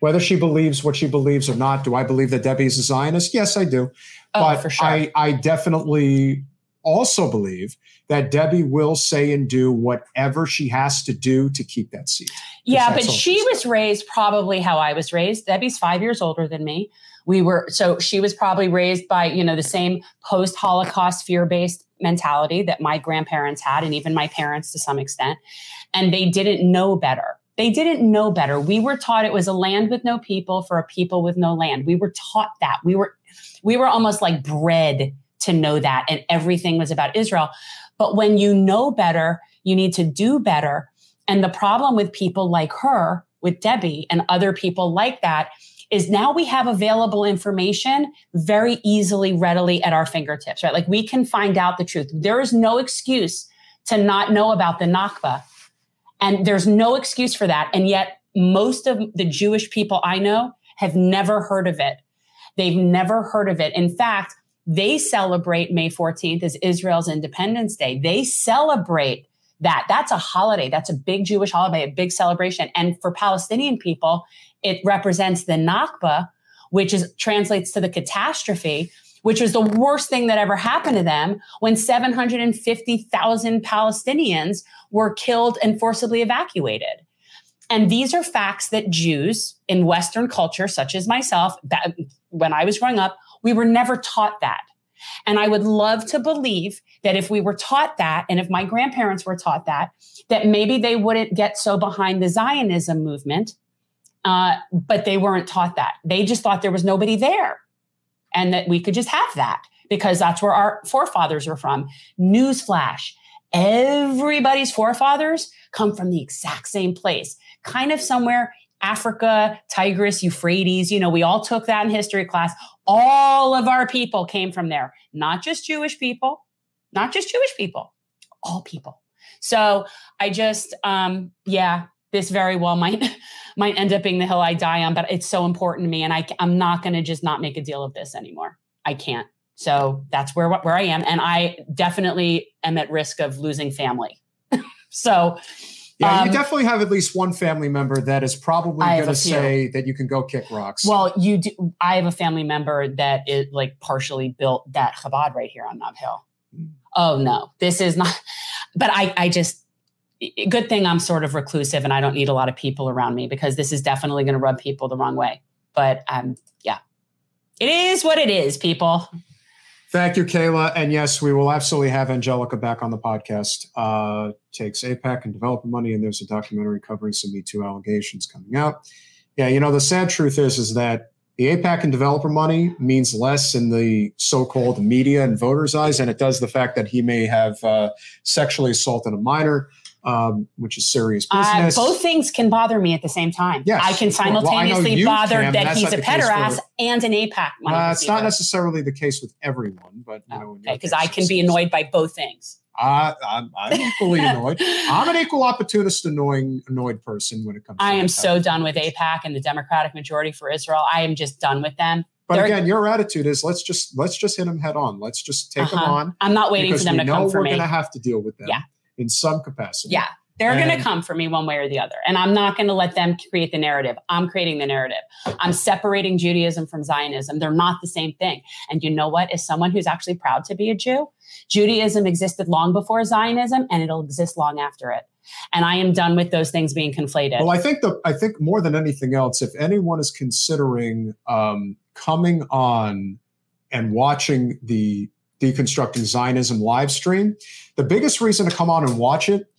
whether she believes what she believes or not do i believe that debbie is a zionist yes i do Oh, but for sure. I, I definitely also believe that Debbie will say and do whatever she has to do to keep that seat. Yeah, but she was raised probably how I was raised. Debbie's five years older than me. We were so she was probably raised by you know the same post Holocaust fear based mentality that my grandparents had, and even my parents to some extent, and they didn't know better. They didn't know better. We were taught it was a land with no people for a people with no land. We were taught that. We were we were almost like bred to know that, and everything was about Israel. But when you know better, you need to do better. And the problem with people like her, with Debbie and other people like that, is now we have available information very easily, readily at our fingertips, right? Like we can find out the truth. There is no excuse to not know about the Nakba. And there's no excuse for that. And yet, most of the Jewish people I know have never heard of it. They've never heard of it. In fact, they celebrate May 14th as Israel's Independence Day. They celebrate that. That's a holiday. That's a big Jewish holiday, a big celebration. And for Palestinian people, it represents the Nakba, which is translates to the catastrophe, which was the worst thing that ever happened to them when 750,000 Palestinians were killed and forcibly evacuated. And these are facts that Jews in Western culture, such as myself, when I was growing up, we were never taught that. And I would love to believe that if we were taught that, and if my grandparents were taught that, that maybe they wouldn't get so behind the Zionism movement. Uh, but they weren't taught that. They just thought there was nobody there and that we could just have that because that's where our forefathers are from. Newsflash everybody's forefathers come from the exact same place, kind of somewhere Africa, Tigris, Euphrates. You know, we all took that in history class. All of our people came from there, not just Jewish people, not just Jewish people, all people. So I just, um, yeah, this very well might (laughs) might end up being the hill I die on, but it's so important to me, and I, I'm not going to just not make a deal of this anymore. I can't. So that's where where I am, and I definitely am at risk of losing family. (laughs) so. Yeah, um, you definitely have at least one family member that is probably going to say that you can go kick rocks. Well, you do. I have a family member that is like partially built that Chabad right here on Nob Hill. Mm. Oh no, this is not. But I, I just good thing I'm sort of reclusive and I don't need a lot of people around me because this is definitely going to rub people the wrong way. But um, yeah, it is what it is, people. Thank you, Kayla. And yes, we will absolutely have Angelica back on the podcast. Uh, takes AIPAC and developer money, and there's a documentary covering some Me Too allegations coming out. Yeah, you know, the sad truth is, is that the AIPAC and developer money means less in the so-called media and voters' eyes than it does the fact that he may have uh, sexually assaulted a minor um, which is serious uh, business. Uh, both things can bother me at the same time. Yes, I can simultaneously well, bother can, that he's a pederast and an AIPAC. Uh, it's not necessarily the case with everyone, but because I can be annoyed by both things. Uh, I'm, I'm equally annoyed. (laughs) I'm an equal opportunist, annoying, annoyed person when it comes. To I am so done with AIPAC and the Democratic majority for Israel. I am just done with them. But They're, again, your attitude is let's just let's just hit them head on. Let's just take uh-huh. them on. I'm not waiting for them to come for me. We're going to have to deal with them. Yeah in some capacity. Yeah. They're going to come for me one way or the other. And I'm not going to let them create the narrative. I'm creating the narrative. I'm separating Judaism from Zionism. They're not the same thing. And you know what? As someone who's actually proud to be a Jew, Judaism existed long before Zionism and it'll exist long after it. And I am done with those things being conflated. Well, I think the I think more than anything else, if anyone is considering um, coming on and watching the deconstructing Zionism live stream, the biggest reason to come on and watch it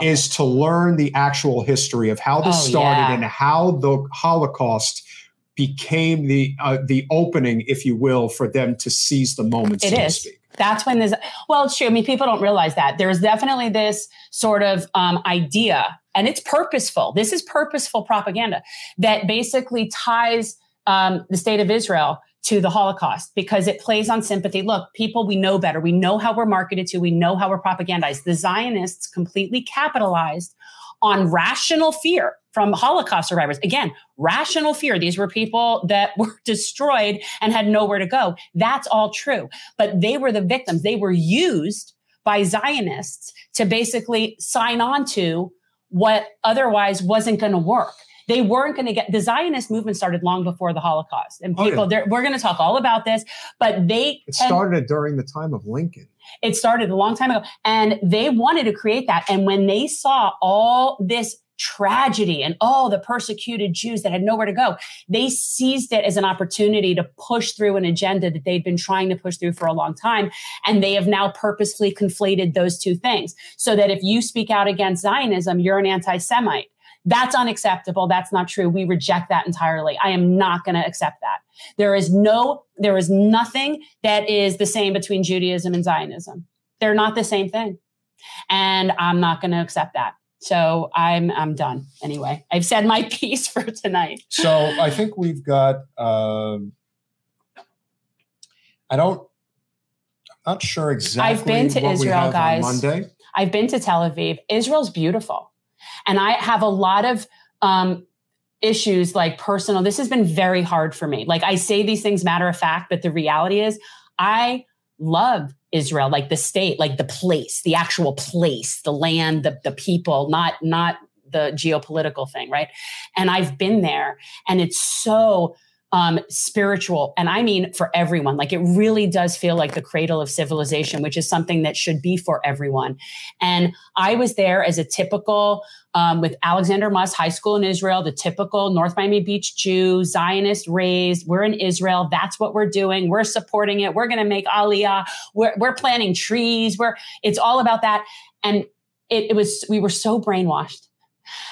is to learn the actual history of how this oh, started yeah. and how the Holocaust became the uh, the opening, if you will, for them to seize the moment. It so is. That's when there's well, it's true. I mean, people don't realize that there's definitely this sort of um, idea, and it's purposeful. This is purposeful propaganda that basically ties um, the state of Israel to the Holocaust because it plays on sympathy. Look, people, we know better. We know how we're marketed to. We know how we're propagandized. The Zionists completely capitalized on rational fear from Holocaust survivors. Again, rational fear. These were people that (laughs) were destroyed and had nowhere to go. That's all true. But they were the victims. They were used by Zionists to basically sign on to what otherwise wasn't going to work they weren't going to get the Zionist movement started long before the Holocaust. And people, oh, yeah. we're going to talk all about this, but they it started during the time of Lincoln. It started a long time ago, and they wanted to create that. And when they saw all this tragedy and all the persecuted Jews that had nowhere to go. They seized it as an opportunity to push through an agenda that they'd been trying to push through for a long time. And they have now purposefully conflated those two things so that if you speak out against Zionism, you're an anti Semite. That's unacceptable. That's not true. We reject that entirely. I am not going to accept that. There is no, there is nothing that is the same between Judaism and Zionism. They're not the same thing. And I'm not going to accept that. So I'm I'm done anyway. I've said my (laughs) piece for tonight. So I think we've got. Um, I don't. I'm not sure exactly. I've been to Israel, guys. Monday. I've been to Tel Aviv. Israel's beautiful. And I have a lot of um, issues like personal. This has been very hard for me. Like I say these things matter of fact, but the reality is I love Israel, like the state, like the place, the actual place, the land, the, the people, not, not the geopolitical thing. Right. And I've been there and it's so, um, spiritual. And I mean for everyone. Like it really does feel like the cradle of civilization, which is something that should be for everyone. And I was there as a typical, um, with Alexander Muss High School in Israel, the typical North Miami Beach Jew, Zionist raised. We're in Israel. That's what we're doing. We're supporting it. We're going to make Aliyah. We're, we're planting trees. We're, it's all about that. And it, it was, we were so brainwashed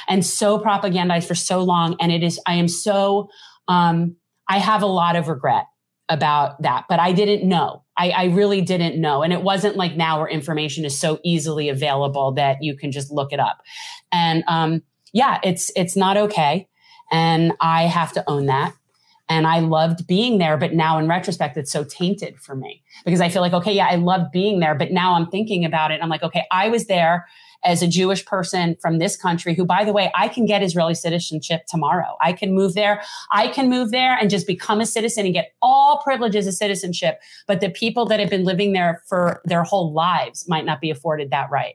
and so propagandized for so long. And it is, I am so, um, I have a lot of regret about that, but I didn't know. I, I, really didn't know. And it wasn't like now where information is so easily available that you can just look it up. And um, yeah, it's it's not okay. And I have to own that. And I loved being there, but now in retrospect, it's so tainted for me because I feel like, okay, yeah, I loved being there, but now I'm thinking about it. I'm like, okay, I was there as a Jewish person from this country who, by the way, I can get Israeli citizenship tomorrow. I can move there. I can move there and just become a citizen and get all privileges of citizenship. But the people that have been living there for their whole lives might not be afforded that right.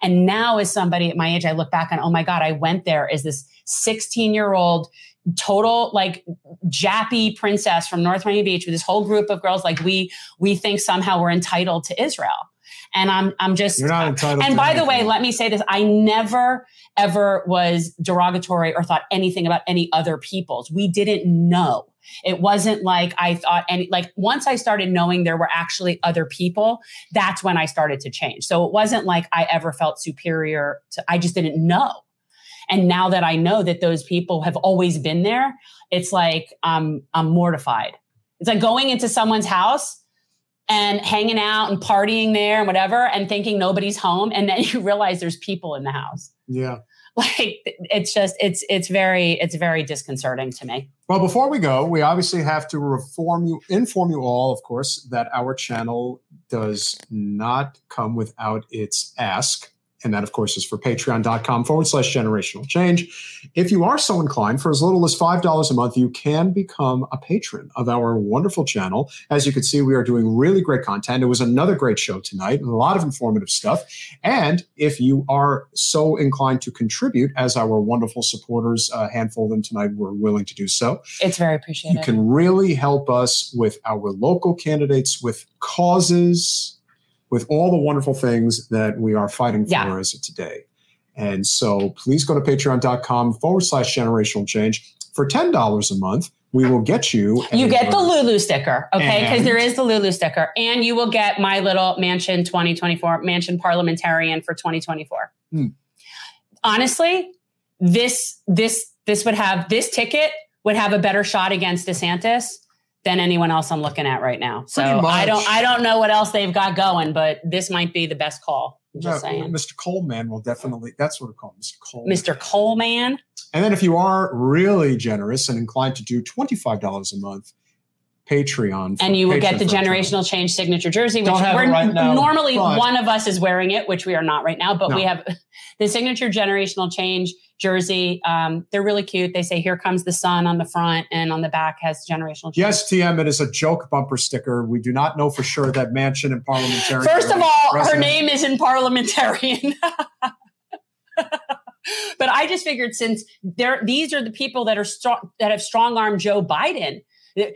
And now, as somebody at my age, I look back on, oh my God, I went there as this 16 year old total like jappy princess from North Miami Beach with this whole group of girls. Like we we think somehow we're entitled to Israel. And I'm I'm just You're not entitled. And by the way, let me say this: I never ever was derogatory or thought anything about any other peoples. We didn't know. It wasn't like I thought any like once I started knowing there were actually other people, that's when I started to change. So it wasn't like I ever felt superior to I just didn't know. And now that I know that those people have always been there, it's like um, I'm mortified. It's like going into someone's house and hanging out and partying there and whatever and thinking nobody's home. And then (laughs) you realize there's people in the house. Yeah. Like it's just it's it's very it's very disconcerting to me. Well before we go we obviously have to reform you inform you all of course that our channel does not come without its ask and that, of course, is for patreon.com forward slash generational change. If you are so inclined, for as little as $5 a month, you can become a patron of our wonderful channel. As you can see, we are doing really great content. It was another great show tonight, a lot of informative stuff. And if you are so inclined to contribute, as our wonderful supporters, a handful of them tonight were willing to do so, it's very appreciated. You can really help us with our local candidates, with causes with all the wonderful things that we are fighting for yeah. as of today. And so please go to patreon.com forward slash generational change. For $10 a month, we will get you. You get the Lulu sticker, okay? Because there is the Lulu sticker. And you will get my little Manchin 2024, Manchin parliamentarian for 2024. Hmm. Honestly, this this this would have this ticket would have a better shot against DeSantis than anyone else I'm looking at right now. So I don't I don't know what else they've got going, but this might be the best call. I'm just saying. Mr. Coleman will definitely that's what we call Mr. Coleman. Mr. Coleman. And then if you are really generous and inclined to do $25 a month, Patreon. And you will get the generational change signature jersey, which we're right now, normally one of us is wearing it, which we are not right now, but no. we have (laughs) the signature generational change jersey. Um, they're really cute. They say, Here comes the sun on the front, and on the back has generational change. Yes, TM, it is a joke bumper sticker. We do not know for sure that Manchin and Parliamentarian. First of all, president. her name is in Parliamentarian. (laughs) but I just figured since there, these are the people that are strong, that have strong armed Joe Biden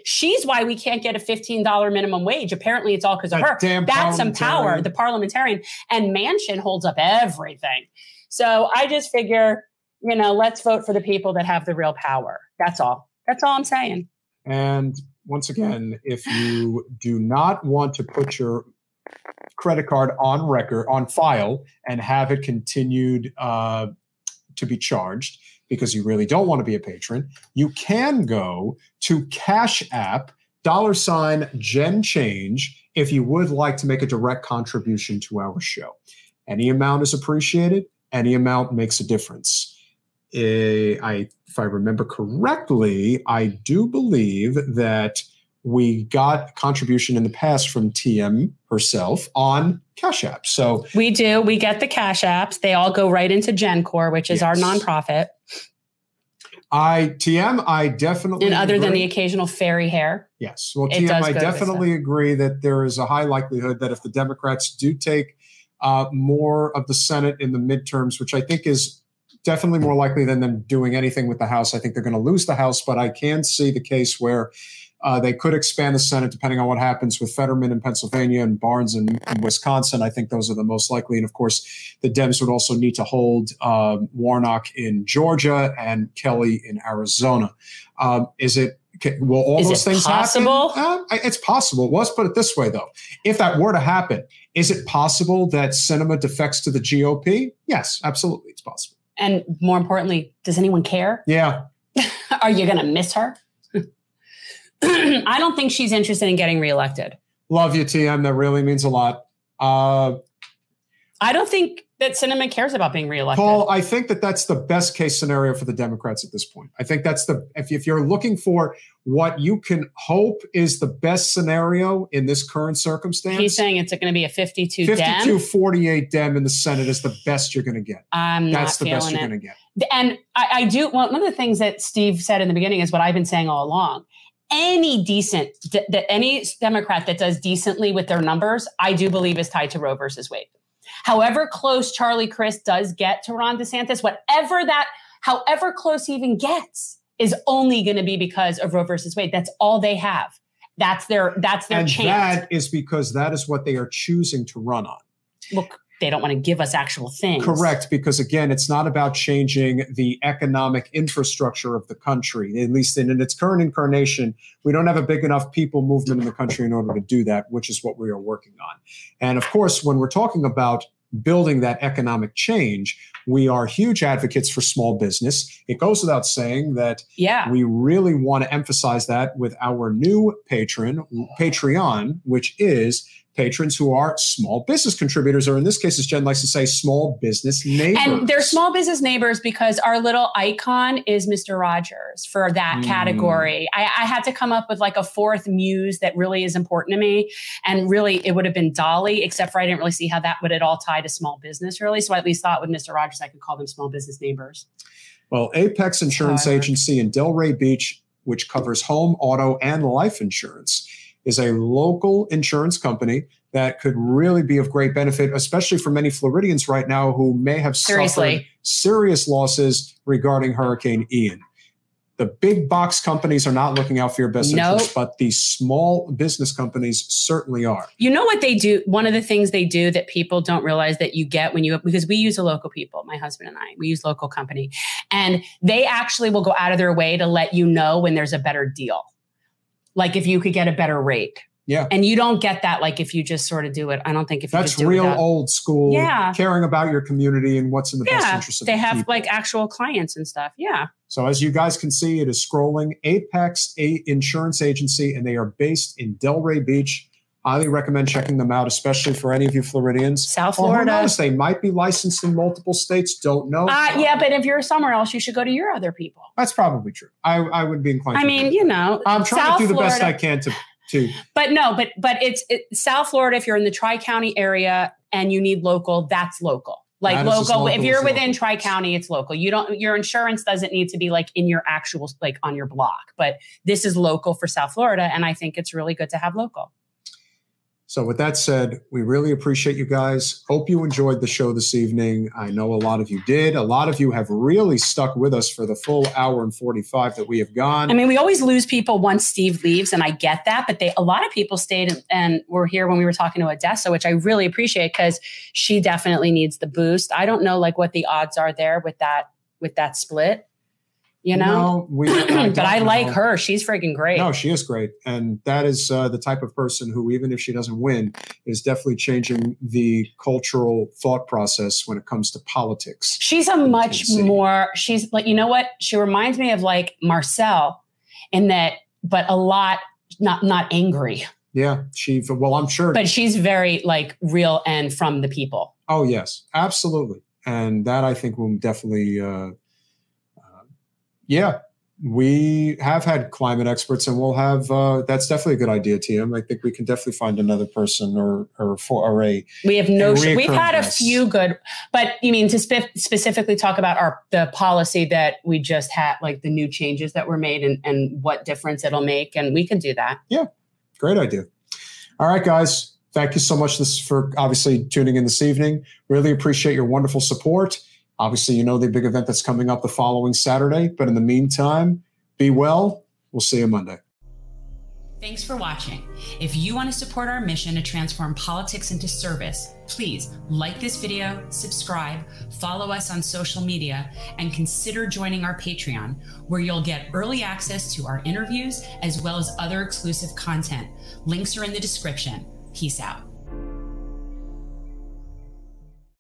She's why we can't get a $15 minimum wage. Apparently, it's all because of her. That's some power, the parliamentarian. And Manchin holds up everything. So I just figure, you know, let's vote for the people that have the real power. That's all. That's all I'm saying. And once again, if you do not want to put your credit card on record, on file, and have it continued uh, to be charged, because you really don't want to be a patron, you can go to Cash App dollar sign Gen Change if you would like to make a direct contribution to our show. Any amount is appreciated. Any amount makes a difference. Eh, I, if I remember correctly, I do believe that we got contribution in the past from TM herself on Cash App. So we do. We get the Cash Apps. They all go right into GenCore, which is yes. our nonprofit. I TM, I definitely and other agree. than the occasional fairy hair. Yes, well, TM, I definitely agree that there is a high likelihood that if the Democrats do take uh, more of the Senate in the midterms, which I think is definitely more likely than them doing anything with the House. I think they're going to lose the House, but I can see the case where uh, they could expand the Senate depending on what happens with Fetterman in Pennsylvania and Barnes in, in, Wisconsin. I think those are the most likely. And of course, the Dems would also need to hold um, Warnock in Georgia and Kelly in Arizona. Um, is it will all is those things possible? happen? Uh, it's possible. Well, let's put it this way, though. If that were to happen, is it possible that Sinema defects to the GOP? Yes, absolutely, it's possible. And more importantly, does anyone care? (laughs) Yeah. Are you going to miss her? (clears throat) I don't think she's interested in getting reelected. Love you, TM. That really means a lot. Uh, I don't think that Sinema cares about being reelected. Paul, I think that that's the best case scenario for the Democrats at this point. I think that's the if, if you're looking for what you can hope is the best scenario in this current circumstance. He's saying it's going to be a 52 52 Dem. 48 Dem in the Senate is the best you're going to get. I'm that's the best you're going to get. And I, I do. Well, one of the things that Steve said in the beginning is what I've been saying all along any decent that any Democrat that does decently with their numbers, I do believe is tied to Roe versus Wade. However close Charlie Crist does get to Ron DeSantis, whatever that, however close he even gets, is only going to be because of Roe versus Wade. That's all they have. That's their that's their and chance. That is because that is what they are choosing to run on. Look, they don't want to give us actual things. Correct, because again, it's not about changing the economic infrastructure of the country. At least in, in, its current incarnation, we don't have a big enough people movement in the country in order to do that, which is what we are working on. And of course, when we're talking about building that economic change, we are huge advocates for small business. It goes without saying that yeah. we really want to emphasize that with our new patron, Patreon, which is patrons who are small business contributors, or in this case, as Jen likes to say, small business neighbors. And they're small business neighbors because our little icon is Mr. Rogers for that mm. category. I, I, had to come up with like a fourth muse that really is important to me. And really, it would have been Dolly, except for I didn't really see how that would at all tie to small business, really. So I at least thought with Mr. Rogers, I could call them small business neighbors. Well, Apex Insurance Agency in Delray Beach, which covers home, auto, and life insurance is a local insurance company that could really be of great benefit, especially for many Floridians right now who may have Seriously. suffered serious losses regarding Hurricane Ian. The big box companies are not looking out for your best nope. interests, but the small business companies certainly are. You know what they do? One of the things they do that people don't realize that you get when you, because we use a local people, my husband and I, we use local company, and they actually will go out of their way to let you know when there's a better deal like if you could get a better rate. Yeah. And you don't get that like if you just sort of do it. I don't think if that's real old school. Yeah. Caring about your community and what's in the yeah. best interest of They have people. like actual clients and stuff. Yeah. So as you guys can see, it is scrolling Apex a Insurance Agency, and they are based in Delray Beach. Highly recommend checking them out, especially for any of you Floridians. South Florida. Knows, they might be licensed in multiple states. Don't know. Uh, yeah, but if you're somewhere else, you should go to your other people. That's probably true. I, I would be inclined. To I mean, you know, I'm trying South to do the Florida, best I can to to. But no, but but it's it, South Florida. If you're in the Tri County area and you need local, that's local. Like local, local, if you're within Tri County, it's local. You don't your insurance doesn't need to be like in your actual like on your block, but this is local for South Florida, and I think it's really good to have local. So, with that said, we really appreciate you guys. Hope you enjoyed the show this evening. I know a lot of you did. A lot of you have really stuck with us for the full hour and 45 that we have gone. I mean, we always lose people once Steve leaves, and I get that, but they a lot of people stayed and, were here when we were talking to Odessa, which I really appreciate because she definitely needs the boost. I don't know like what the odds are there with that with that split you know. No, we, (clears throat) I but I like know. her. She's freaking great. No, she is great, and that is uh, the type of person who, even if she doesn't win, is definitely changing the cultural thought process when it comes to politics. She's a much more. She's like you know what? She reminds me of like Marcel, in that, but a lot not not angry. Yeah, she. Well, I'm sure, but she's very like real and from the people. Oh yes, absolutely, and that I think will definitely. Uh, yeah, we have had climate experts, and we'll have. Uh, that's definitely a good idea, TM. I think we can definitely find another person or or for or a. We have no. Sh- we've had a few good, but you mean to spe- specifically talk about our the policy that we just had, like the new changes that were made, and and what difference it'll make, and we can do that. Yeah, great idea. All right, guys. Thank you so much this for obviously tuning in this evening. Really appreciate your wonderful support. Obviously, you know the big event that's coming up the following Saturday. But in the meantime, be well. We'll see you Monday. Thanks for watching. If you want to support our mission to transform politics into service, please like this video, subscribe, follow us on social media, and consider joining our Patreon, where you'll get early access to our interviews as well as other exclusive content. Links are in the description. Peace out.